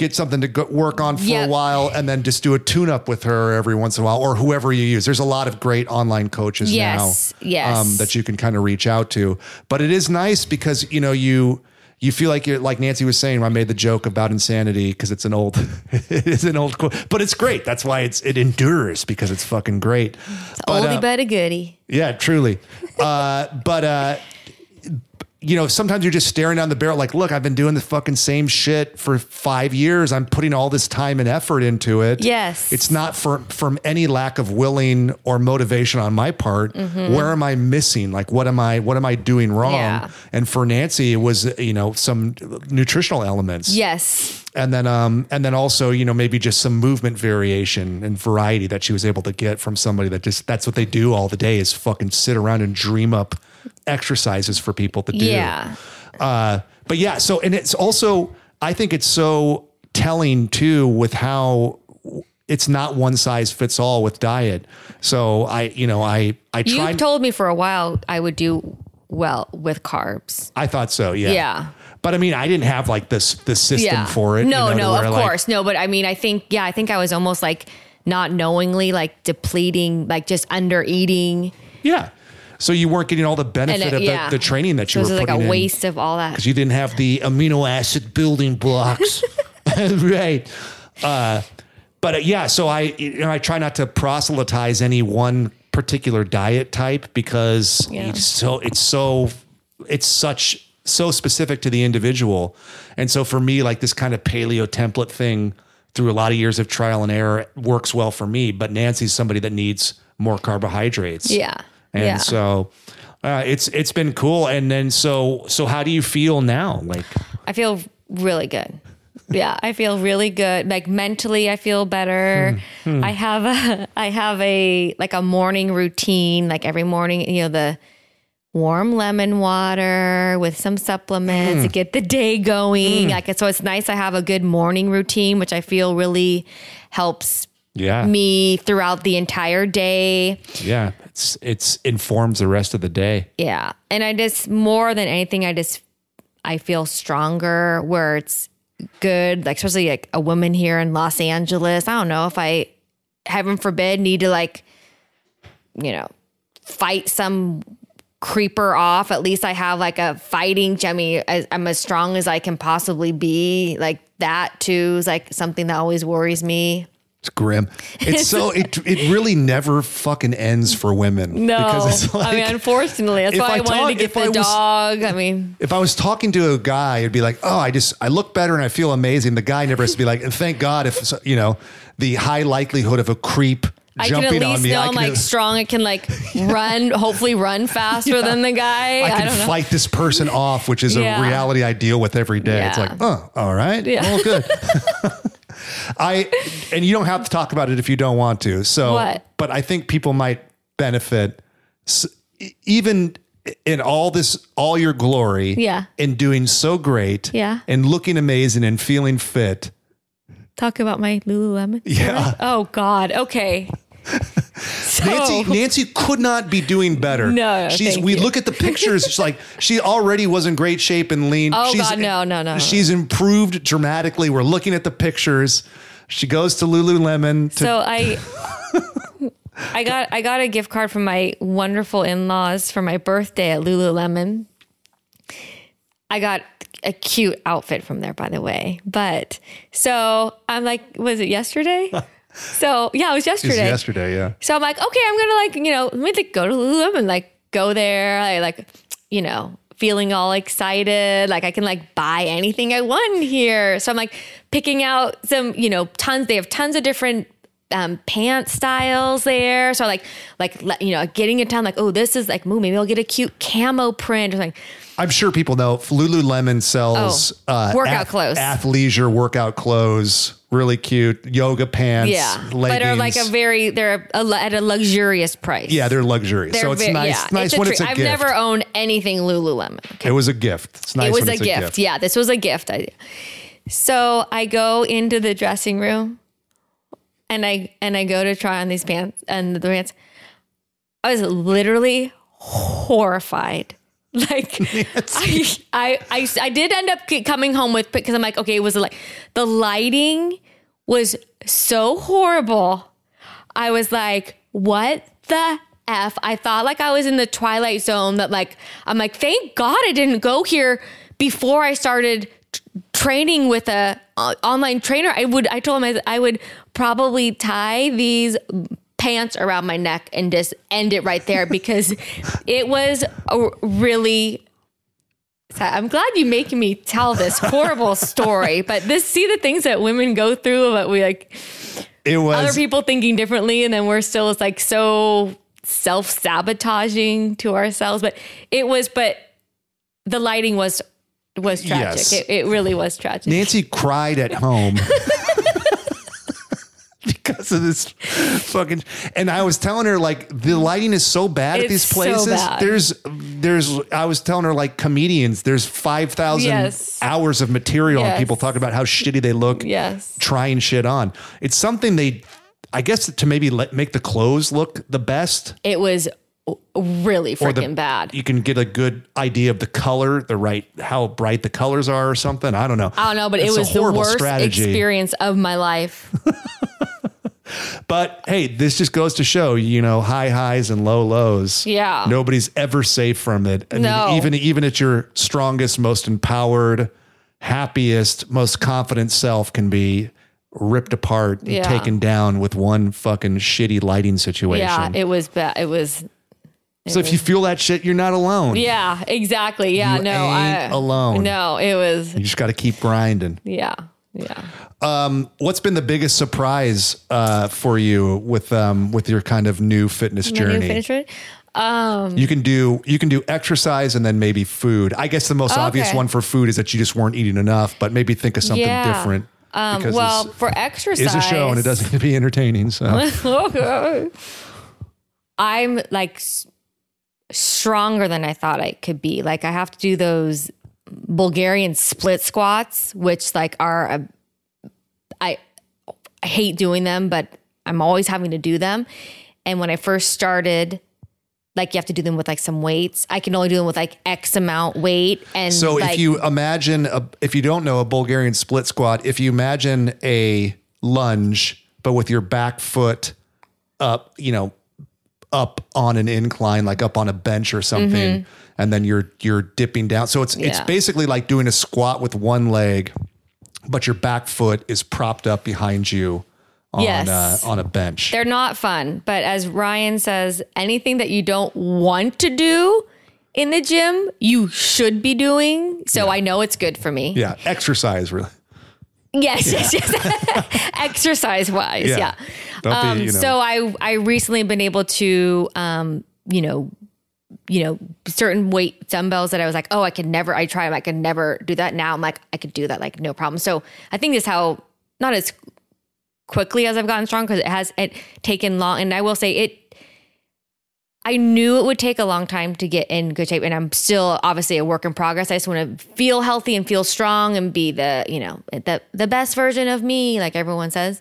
Speaker 2: get something to go, work on for yep. a while and then just do a tune up with her every once in a while or whoever you use. There's a lot of great online coaches yes,
Speaker 3: now yes. Um,
Speaker 2: that you can kind of reach out to. But it is nice because, you know, you you feel like you're like Nancy was saying. I made the joke about insanity because it's an old, [LAUGHS] it's an old quote, but it's great. That's why it's it endures because it's fucking great. It's
Speaker 3: but, oldie uh, but a goodie.
Speaker 2: Yeah, truly. uh, but uh, you know, sometimes you're just staring down the barrel, like, look, I've been doing the fucking same shit for five years. I'm putting all this time and effort into it.
Speaker 3: Yes.
Speaker 2: It's not from from any lack of willing or motivation on my part. Mm-hmm. Where am I missing? Like what am I what am I doing wrong? Yeah. And for Nancy, it was, you know, some nutritional elements.
Speaker 3: Yes.
Speaker 2: And then um and then also, you know, maybe just some movement variation and variety that she was able to get from somebody that just that's what they do all the day is fucking sit around and dream up exercises for people to do. Yeah. Uh, but yeah, so, and it's also, I think it's so telling too with how it's not one size fits all with diet. So I, you know, I, I tried.
Speaker 3: You told me for a while I would do well with carbs.
Speaker 2: I thought so. Yeah.
Speaker 3: Yeah.
Speaker 2: But I mean, I didn't have like this, this system yeah. for
Speaker 3: it. No, you know, no, of like, course. No, but I mean, I think, yeah, I think I was almost like not knowingly like depleting, like just under eating.
Speaker 2: Yeah. So you weren't getting all the benefit it, of the, the, training that you so were putting in. It was like a
Speaker 3: in. waste of all that. Because
Speaker 2: you didn't have the amino acid building blocks. [LAUGHS] [LAUGHS] right. Uh, but uh, yeah, so I you know, I try not to proselytize any one particular diet type because yeah. it's so it's so it's such so specific to the individual. And so for me, like this kind of paleo template thing through a lot of years of trial and error works well for me, but Nancy's somebody that needs more carbohydrates.
Speaker 3: Yeah.
Speaker 2: And
Speaker 3: yeah.
Speaker 2: so uh, it's it's been cool. And then so so how do you feel now? Like
Speaker 3: I feel really good. Yeah, I feel really good. Like mentally, I feel better. Hmm. Hmm. I have a I have a like a morning routine. Like every morning, you know the warm lemon water with some supplements hmm. to get the day going. Hmm. Like so it's nice I have a good morning routine, which I feel really helps
Speaker 2: yeah.
Speaker 3: me throughout the entire day.
Speaker 2: Yeah. It's it's informs the rest of the day.
Speaker 3: Yeah. And I just more than anything I just I feel stronger where it's good, like especially like a woman here in Los Angeles. I don't know if I heaven forbid need to like you know, fight some creeper off. At least I have like a fighting jemmy. I'm as strong as I can possibly be. Like that too is like something that always worries me.
Speaker 2: It's grim. It's so [LAUGHS] it it really never fucking ends for women.
Speaker 3: No, because it's like, I mean, unfortunately, that's why I, I wanted talk, to get the I was, dog. I mean,
Speaker 2: if I was talking to a guy, it'd be like, oh, I just I look better and I feel amazing. The guy never has to be like, and thank God if you know the high likelihood of a creep I can at least
Speaker 3: know I'm like strong. I can like [LAUGHS] run, hopefully run faster yeah. than the guy.
Speaker 2: I can I fight this person off, which is yeah. a reality I deal with every day. It's like, oh, all right, yeah. all good. [LAUGHS] I and you don't have to talk about it if you don't want to. So, what? but I think people might benefit even in all this all your glory
Speaker 3: yeah
Speaker 2: in doing so great
Speaker 3: yeah
Speaker 2: and looking amazing and feeling fit
Speaker 3: talk about my lululemon yeah oh god okay
Speaker 2: so. Nancy Nancy could not be doing better.
Speaker 3: No,
Speaker 2: she's. we you. look at the pictures. She's like she already was in great shape and lean.
Speaker 3: Oh
Speaker 2: she's,
Speaker 3: God, no, no, no.
Speaker 2: She's improved dramatically. We're looking at the pictures. She goes to Lululemon. To-
Speaker 3: so I, [LAUGHS] I got I got a gift card from my wonderful in laws for my birthday at Lululemon. I got a cute outfit from there, by the way. But so I'm like, was it yesterday? [LAUGHS] So yeah, it was yesterday.
Speaker 2: yesterday, yeah.
Speaker 3: So I'm like, okay, I'm gonna like, you know, let me like go to Lululemon, like go there, I like, you know, feeling all excited, like I can like buy anything I want here. So I'm like picking out some, you know, tons. They have tons of different um, pant styles there. So like, like you know, getting it down, like, oh, this is like, ooh, maybe I'll get a cute camo print or something.
Speaker 2: I'm sure people know Lululemon sells
Speaker 3: oh, uh, workout ath- clothes,
Speaker 2: athleisure workout clothes, really cute yoga pants.
Speaker 3: Yeah, leggings. but are like a very they're a, a, at a luxurious price.
Speaker 2: Yeah, they're luxurious. They're so it's very, nice. Yeah. Nice it's when it's
Speaker 3: a I've
Speaker 2: gift.
Speaker 3: never owned anything Lululemon.
Speaker 2: Okay. It was a gift. It's nice. It
Speaker 3: was a,
Speaker 2: gift.
Speaker 3: a gift. Yeah, this was a gift. I, so I go into the dressing room, and I and I go to try on these pants and the pants. I was literally horrified [LAUGHS] Like [LAUGHS] I, I, I, I did end up coming home with because I'm like, okay, it was like the lighting was so horrible. I was like, what the f? I thought like I was in the twilight zone. That like I'm like, thank God I didn't go here before I started t- training with a uh, online trainer. I would. I told him I, I would probably tie these pants around my neck and just end it right there because [LAUGHS] it was really I'm glad you making me tell this horrible story, but this see the things that women go through about we like it was other people thinking differently and then we're still like so self-sabotaging to ourselves. But it was but the lighting was was tragic. Yes. It, it really was tragic.
Speaker 2: Nancy cried at home [LAUGHS] because of this fucking. And I was telling her like the lighting is so bad at these so places. bad. There's there's I was telling her like comedians. There's five thousand Yes. hours of material and people talking about how shitty they look.
Speaker 3: Yes.
Speaker 2: trying shit on. It's something they. I guess to maybe let, make the clothes look the best,
Speaker 3: It was really fucking the- bad.
Speaker 2: You can get a good idea of the color, the right how bright the colors are, or something. I don't know.
Speaker 3: I don't know, but it It's was the horrible worst strategy. experience of my life. [LAUGHS]
Speaker 2: But hey, this just goes to show, you know, high highs and low lows.
Speaker 3: Yeah.
Speaker 2: Nobody's ever safe from it. I no. mean, even even at your strongest, most empowered, happiest, most confident self can be ripped apart and yeah. taken down with one fucking shitty lighting situation. Yeah,
Speaker 3: it was bad. It was
Speaker 2: so if you feel that shit, you're not alone.
Speaker 3: Yeah, exactly. Yeah, you no, I
Speaker 2: alone.
Speaker 3: No, it was.
Speaker 2: You just got to keep grinding.
Speaker 3: Yeah. Yeah.
Speaker 2: Um, what's been the biggest surprise uh, for you with um, with your kind of new fitness My journey? New fitness Um, you can do you can do exercise and then maybe food. I guess the most oh, okay. obvious one for food is that you just weren't eating enough, but maybe think of something yeah. different.
Speaker 3: Um, well, for exercise, it's
Speaker 2: a show and it doesn't [LAUGHS] need to be entertaining. So [LAUGHS]
Speaker 3: I'm like stronger than I thought I could be. Like I have to do those Bulgarian split squats, which like are a, I, I hate doing them, but I'm always having to do them. And when I first started, like you have to do them with like some weights. I can only do them with like X amount weight. And
Speaker 2: so like, if you imagine, a, if you don't know a Bulgarian split squat, if you imagine a lunge, but with your back foot up, you know, up on an incline, like up on a bench or something, mm-hmm. and then you're you're dipping down. So it's yeah. it's basically like doing a squat with one leg, but your back foot is propped up behind you on yes. Uh, on a bench.
Speaker 3: They're not fun, but as Ryan says, anything that you don't want to do in the gym, you should be doing. So yeah. I know it's good for me.
Speaker 2: Yeah, exercise really.
Speaker 3: Yes, yes, yes. [LAUGHS] Exercise wise, yeah. yeah. Um, be, you know. So I I recently been able to um, you know, you know, certain weight dumbbells that I was like, oh, I could never. I tried them. I could never do that. Now I'm like, I could do that. Like no problem. So I think this how not as quickly as I've gotten strong because it has it taken long. And I will say it I knew it would take a long time to get in good shape, and I'm still obviously a work in progress. I just want to feel healthy and feel strong and be the you know the the best version of me, like everyone says.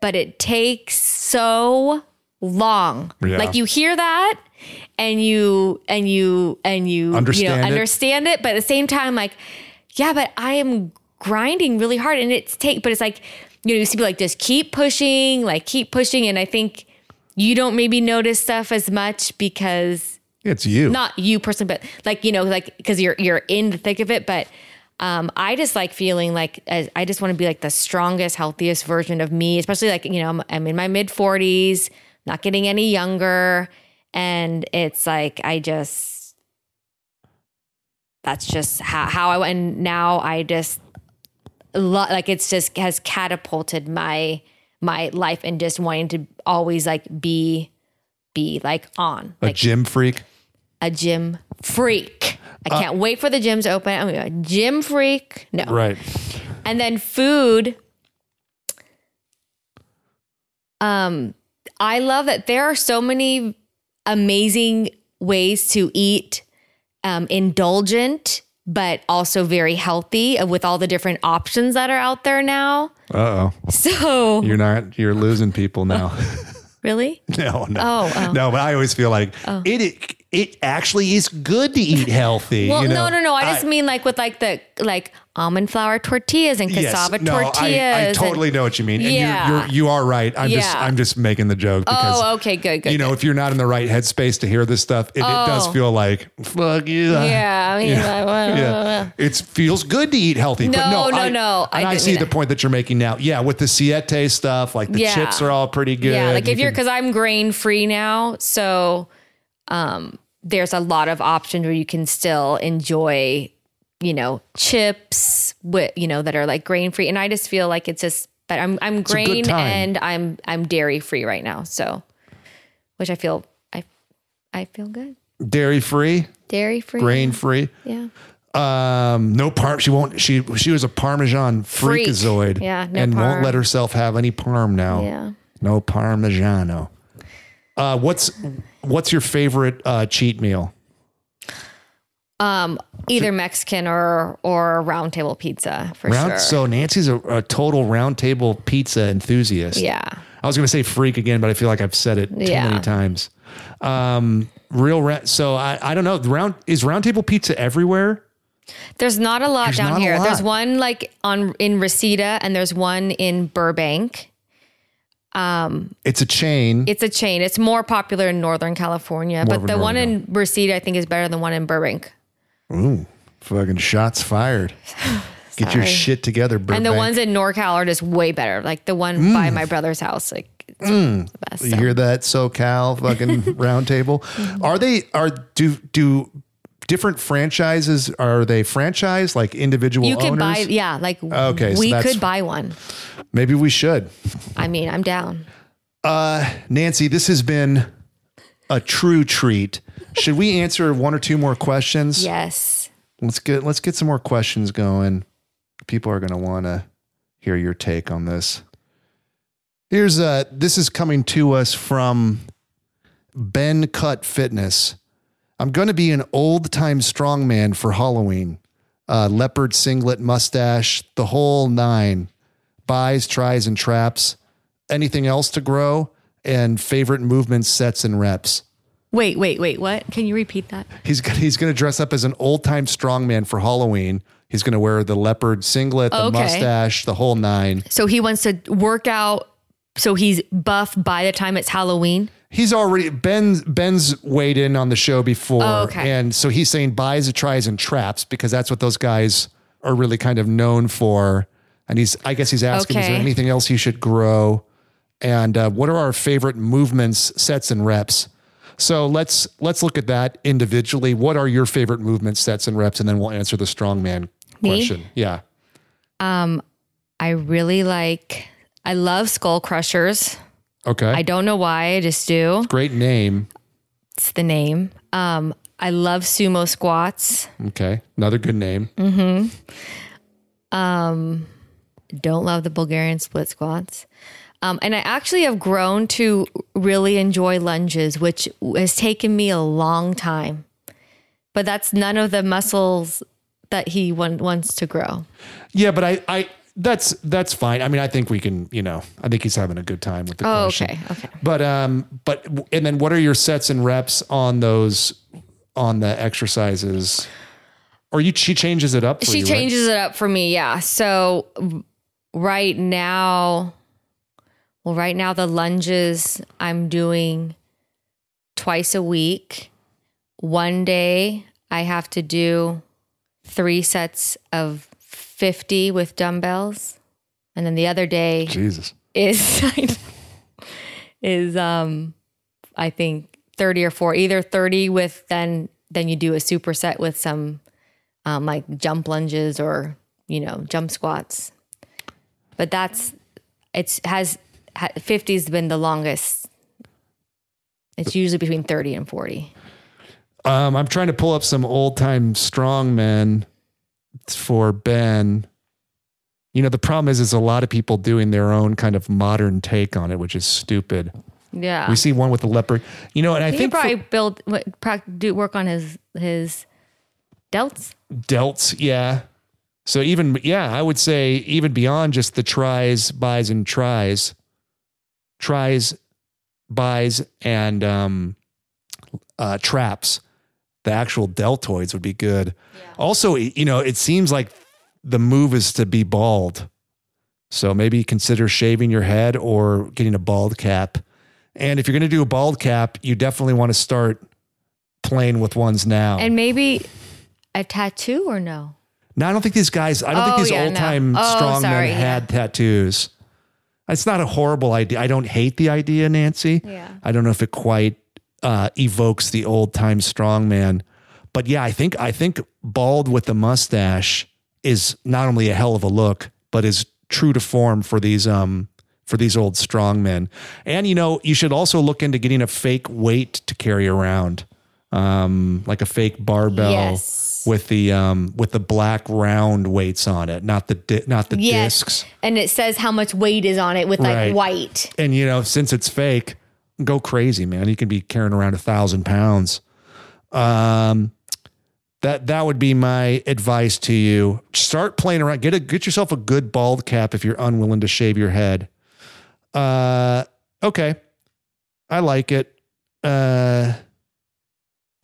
Speaker 3: But it takes so long. Yeah. Like you hear that, and you and you and
Speaker 2: you understand you know,
Speaker 3: it. understand it, but at the same time, like yeah, but I am grinding really hard, and it's take. But it's like you know you see, like just keep pushing, like keep pushing, and I think you don't maybe notice stuff as much because
Speaker 2: it's you,
Speaker 3: not you person, but like you know, like because you're you're in the thick of it. But um, I just like feeling like uh, I just want to be like the strongest, healthiest version of me, especially like you know I'm, I'm in my mid forties, not getting any younger, and it's like I just that's just how how I and now I just like it's just has catapulted my my life and just wanting to always like be be like on
Speaker 2: a like, gym freak
Speaker 3: a gym freak i uh, can't wait for the gyms to open i'm a gym freak no
Speaker 2: right
Speaker 3: and then food um i love that there are so many amazing ways to eat um indulgent but also very healthy with all the different options that are out there now.
Speaker 2: Oh, so you're not you're losing people now.
Speaker 3: [LAUGHS] really?
Speaker 2: [LAUGHS] no, no, oh, oh, no. But I always feel like oh. it, it it actually is good to eat healthy.
Speaker 3: well, you know? no, no, no. I, I just mean like with like the like almond flour tortillas and cassava yes. no, tortillas.
Speaker 2: I, I totally and, know what you mean. And yeah. you're, you're you are right. I'm yeah. just I'm just making the joke
Speaker 3: because oh, okay, good,
Speaker 2: good.
Speaker 3: You
Speaker 2: know, good. if you're not in the right headspace to hear this stuff, it, oh. it does oh. feel like fuck you. Yeah. yeah, I mean, [LAUGHS] yeah. it feels good to eat healthy. No, but no,
Speaker 3: no, I, no.
Speaker 2: I
Speaker 3: and
Speaker 2: I, see the point that you're making now. Yeah, with the siete stuff, like the chips are all pretty good. Yeah,
Speaker 3: like if you you're because I'm grain free now, so um, there's a lot of options where you can still enjoy you know, chips with you know that are like grain free, and I just feel like it's just. But I'm I'm it's grain and I'm I'm dairy free right now, so which I feel I I feel good.
Speaker 2: Dairy
Speaker 3: free, dairy free,
Speaker 2: grain free.
Speaker 3: Yeah. Um,
Speaker 2: no parm. She won't. She she was a Parmesan freakazoid. Yeah, no and parm. won't let herself have any parm now.
Speaker 3: Yeah,
Speaker 2: no Parmigiano. Uh, what's what's your favorite uh, cheat meal?
Speaker 3: Um, either Mexican or or round table pizza for round, sure.
Speaker 2: So Nancy's a, a total round table pizza enthusiast.
Speaker 3: Yeah. I
Speaker 2: was going to say freak again, but I feel like I've said it too yeah. many times. Um, real ra- so I, I don't know. Round is round table pizza everywhere.
Speaker 3: There's not a lot there's down here. Lot. There's one like on in Reseda, and there's one in Burbank. Um,
Speaker 2: it's a chain.
Speaker 3: It's a chain. It's more popular in Northern California, more but the one in Reseda, I think, is better than one in Burbank.
Speaker 2: Ooh, fucking shots fired. Get your shit together,
Speaker 3: bro. And the ones in NorCal are just way better. Like the one by mm. my brother's house, like it's mm.
Speaker 2: the best. You hear that SoCal fucking [LAUGHS] roundtable? Are they are do do different franchises are they franchise like individual You could owners?
Speaker 3: buy, yeah, like Okay, we could buy one.
Speaker 2: Maybe we should.
Speaker 3: I mean, I'm down.
Speaker 2: Uh Nancy, this has been a true treat. Should we answer one or two more questions?
Speaker 3: Yes.
Speaker 2: Let's get let's get some more questions going. People are going to want to hear your take on this. Here's a uh, this is coming to us from Ben Cut Fitness. I'm going to be an old time strongman for Halloween. Uh, leopard singlet, mustache, the whole nine. Bis, tris, and traps. Anything else to grow? And favorite movement sets and reps.
Speaker 3: Wait, wait, wait. What? Can you repeat that?
Speaker 2: He's gonna, he's going to dress up as an old time strongman for Halloween. He's going to wear the leopard singlet, the Okay. mustache, the whole nine.
Speaker 3: So he wants to work out so he's buff by the time it's Halloween.
Speaker 2: He's already Ben. Ben's weighed in on the show before, Oh, okay. and so he's saying bis, tris, and traps because that's what those guys are really kind of known for. And he's, I guess, he's asking, is there anything else he should grow? And uh, what are our favorite movements, sets, and reps? So let's let's look at that individually. What are your favorite movement sets and reps, and then we'll answer the strongman Me? question. Yeah.
Speaker 3: Um, I really like. I love Skull Crushers.
Speaker 2: Okay. I
Speaker 3: don't know why. I just do.
Speaker 2: Great name.
Speaker 3: It's the name. Um, I love sumo squats.
Speaker 2: Okay, another good name. Mm-hmm.
Speaker 3: Um, don't love the Bulgarian split squats. Um, and I actually have grown to really enjoy lunges, which has taken me a long time. But that's none of the muscles that he want, wants to grow.
Speaker 2: Yeah, but I, I, that's that's fine. I mean, I think we can, you know, I think he's having a good time with the oh, question. okay, okay. But um, but and then what are your sets and reps on those on the exercises? Or you, she changes it up.
Speaker 3: she
Speaker 2: you,
Speaker 3: changes right? it up for me. Yeah. So right now, well, right now, the lunges I'm doing twice a week. One day, I have to do three sets of 50 with dumbbells. And then the other day
Speaker 2: Jesus.
Speaker 3: is [LAUGHS] is um I think 30 or 4 either 30 with then then you do a superset with some um, like jump lunges or you know jump squats. But that's it has 50's been the longest. It's usually between 30 and 40.
Speaker 2: Um, I'm trying to pull up some old time strongmen for Ben. You know, the problem is, is a lot of people doing their own kind of modern take on it, which is stupid.
Speaker 3: Yeah.
Speaker 2: We see one with the leopard, you know, and I think
Speaker 3: probably for, build, do work on his, his delts.
Speaker 2: Delts. Yeah. So even, yeah, I would say even beyond just the tris, bis and tris, tris, bis, and um, uh, traps the actual deltoids would be good. Yeah. Also, you know, it seems like the move is to be bald. So maybe consider shaving your head or getting a bald cap. And if you're going to do a bald cap, you definitely want to start playing with ones now.
Speaker 3: And maybe a tattoo or no?
Speaker 2: No, I don't think these guys, I don't oh, think these yeah, old time no. oh, strong sorry, men yeah. had tattoos. It's not a horrible idea. I don't hate the idea, Nancy. Yeah. I don't know if it quite uh, evokes the old time strongman, but yeah, I think I think bald with the mustache is not only a hell of a look, but is true to form for these um for these old strongmen. And you know, you should also look into getting a fake weight to carry around, um, like a fake barbell. Yes with the um with the black round weights on it, not the di- not the yes. discs.
Speaker 3: And it says how much weight is on it with like white.
Speaker 2: And you know, since it's fake, go crazy, man. You can be carrying around a thousand pounds. Um, that that would be my advice to you. Start playing around. Get a get yourself a good bald cap if you're unwilling to shave your head. Uh, okay, I like it. Uh,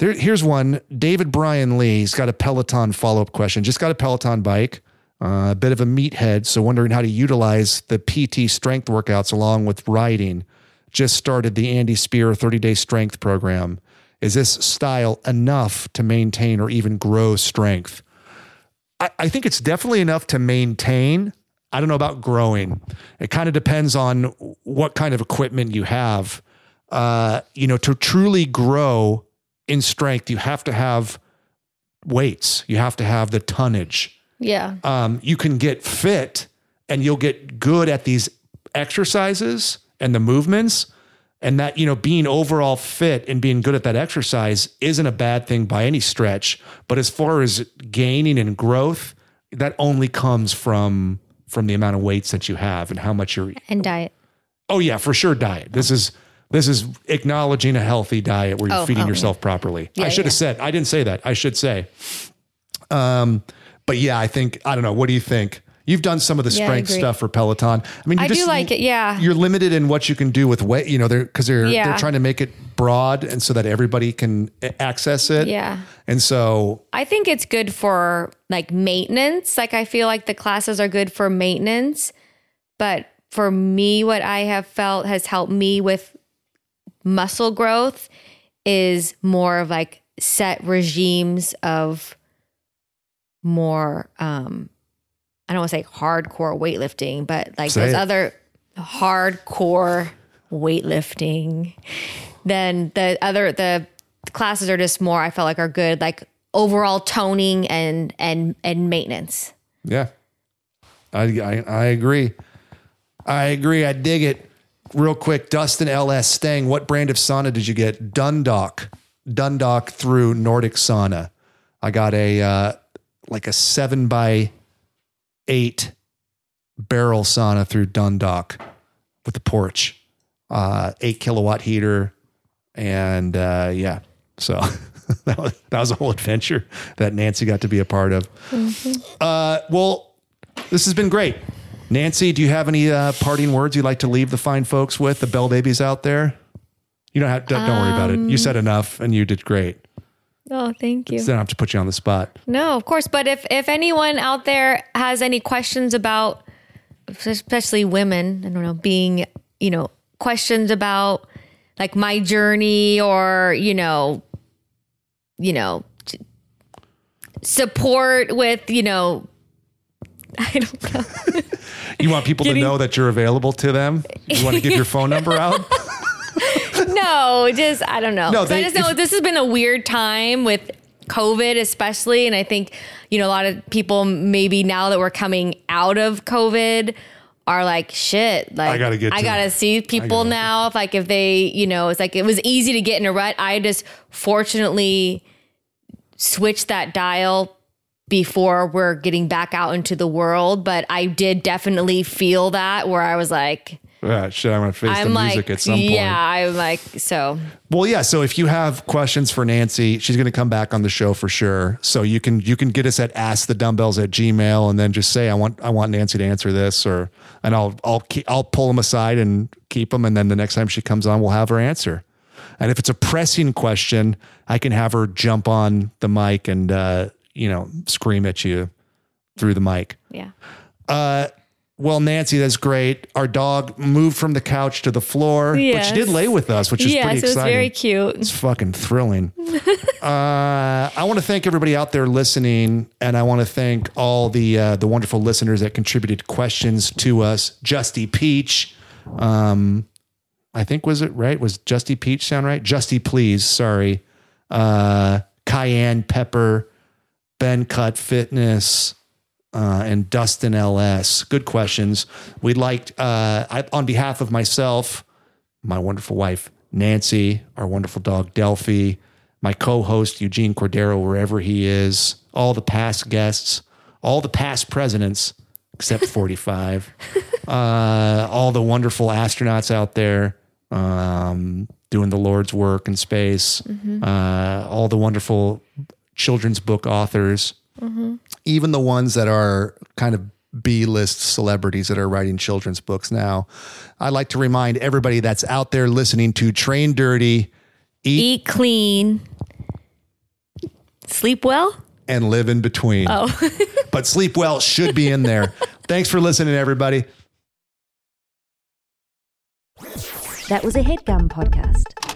Speaker 2: there, here's one. David Brian Lee's got a Peloton follow up question. Just got a Peloton bike, uh, a bit of a meathead, so wondering how to utilize the PT strength workouts along with riding. Just started the Andy Speer 30 day strength program. Is this style enough to maintain or even grow strength? I, I think it's definitely enough to maintain. I don't know about growing. It kind of depends on what kind of equipment you have. Uh, you know, to truly grow in strength, you have to have weights, you have to have the tonnage.
Speaker 3: Yeah. Um,
Speaker 2: you can get fit and you'll get good at these exercises and the movements. And that, you know, being overall fit and being good at that exercise isn't a bad thing by any stretch. But as far as gaining and growth, that only comes from from the amount of weights that you have and how much you're
Speaker 3: and diet.
Speaker 2: Oh yeah, for sure diet. This is this is acknowledging a healthy diet where you're oh, feeding oh, yourself yeah. properly. Yeah, I should yeah. have said, I didn't say that. I should say. Um, but yeah, I think, I don't know. What do you think? You've done some of the strength stuff for Peloton. I mean,
Speaker 3: I just, do like it. Yeah,
Speaker 2: you're limited in what you can do with weight. You know, they're because they're they're trying to make it broad and so that everybody can access it.
Speaker 3: Yeah,
Speaker 2: and so
Speaker 3: I think it's good for like maintenance. Like I feel like the classes are good for maintenance, but for me, what I have felt has helped me with muscle growth is more of like set regimes of more um I don't want to say hardcore weightlifting, but like say those it. other hardcore weightlifting. Then the other the classes are just more I felt like are good like overall toning and and and maintenance.
Speaker 2: Yeah. I I, I agree. I agree. I dig it real quick, Dustin LS Stang, what brand of sauna did you get? Dundalk, Dundalk through Nordic Sauna. I got a uh, like a seven by eight barrel sauna through Dundalk with a porch, uh, eight kilowatt heater, and uh, yeah, so. [LAUGHS] that, was, that was a whole adventure that Nancy got to be a part of. Mm-hmm. Uh, well, this has been great. Nancy, do you have any uh, parting words you'd like to leave the fine folks with, the Bell Babies out there? You don't have, don't, don't worry about it. You said um, enough and you did great.
Speaker 3: Oh, thank you.
Speaker 2: don't have to put you on the spot.
Speaker 3: No, of course. But if, if anyone out there has any questions about, especially women, I don't know, being, you know, questions about like my journey or, you know, you know, support with, you know, [LAUGHS] I
Speaker 2: don't know. [LAUGHS] You want people Getting- to know that you're available to them? You want to give your phone number out? [LAUGHS]
Speaker 3: no, just I don't know. No, they, I just know if, this has been a weird time with COVID, especially, and I think you know a lot of people maybe now that we're coming out of COVID are like shit. Like I
Speaker 2: gotta get.
Speaker 3: I gotta see people gotta now. If like if they, you know, it's like it was easy to get in a rut. I just fortunately switched that dial before we're getting back out into the world. But I did definitely feel that where I was like,
Speaker 2: yeah, shit, I'm gonna face I'm the like, music at
Speaker 3: some point. Yeah,
Speaker 2: I'm
Speaker 3: like, so.
Speaker 2: Well, yeah. So if you have questions for Nancy, she's gonna come back on the show for sure. So you can you can get us at askthedumbbells at Gmail, and then just say I want I want Nancy to answer this, or and I'll I'll keep, I'll pull them aside and keep them, and then the next time she comes on, we'll have her answer. And if it's a pressing question, I can have her jump on the mic and uh, you know, scream at you through the mic.
Speaker 3: Yeah.
Speaker 2: Uh, well, Nancy, that's great. Our dog moved from the couch to the floor, yes. but she did lay with us, which is yes, pretty exciting. Yes, it
Speaker 3: very cute.
Speaker 2: It's fucking thrilling. [LAUGHS] uh, I want to thank everybody out there listening, and I want to thank all the uh, the wonderful listeners that contributed questions to us. Justy Peach, um, I think was it right? Was Justy Peach sound right? Justy, please, sorry. Uh, cayenne pepper. Ben Cut Fitness, uh, and Dustin LS. Good questions. We'd like, uh, I, on behalf of myself, my wonderful wife, Nancy, our wonderful dog, Delphi, my co host, Eugene Cordero, wherever he is, all the past guests, all the past presidents, except [LAUGHS] 45, uh, all the wonderful astronauts out there. Um, doing the Lord's work in space, mm-hmm. Uh, all the wonderful children's book authors, mm-hmm. even the ones that are kind of B list celebrities that are writing children's books now. I'd like to remind everybody that's out there listening to Train Dirty,
Speaker 3: Eat, eat Clean, Sleep Well,
Speaker 2: and Live in Between. Oh. [LAUGHS] but Sleep Well should be in there. Thanks for listening, everybody. That was a headgum podcast.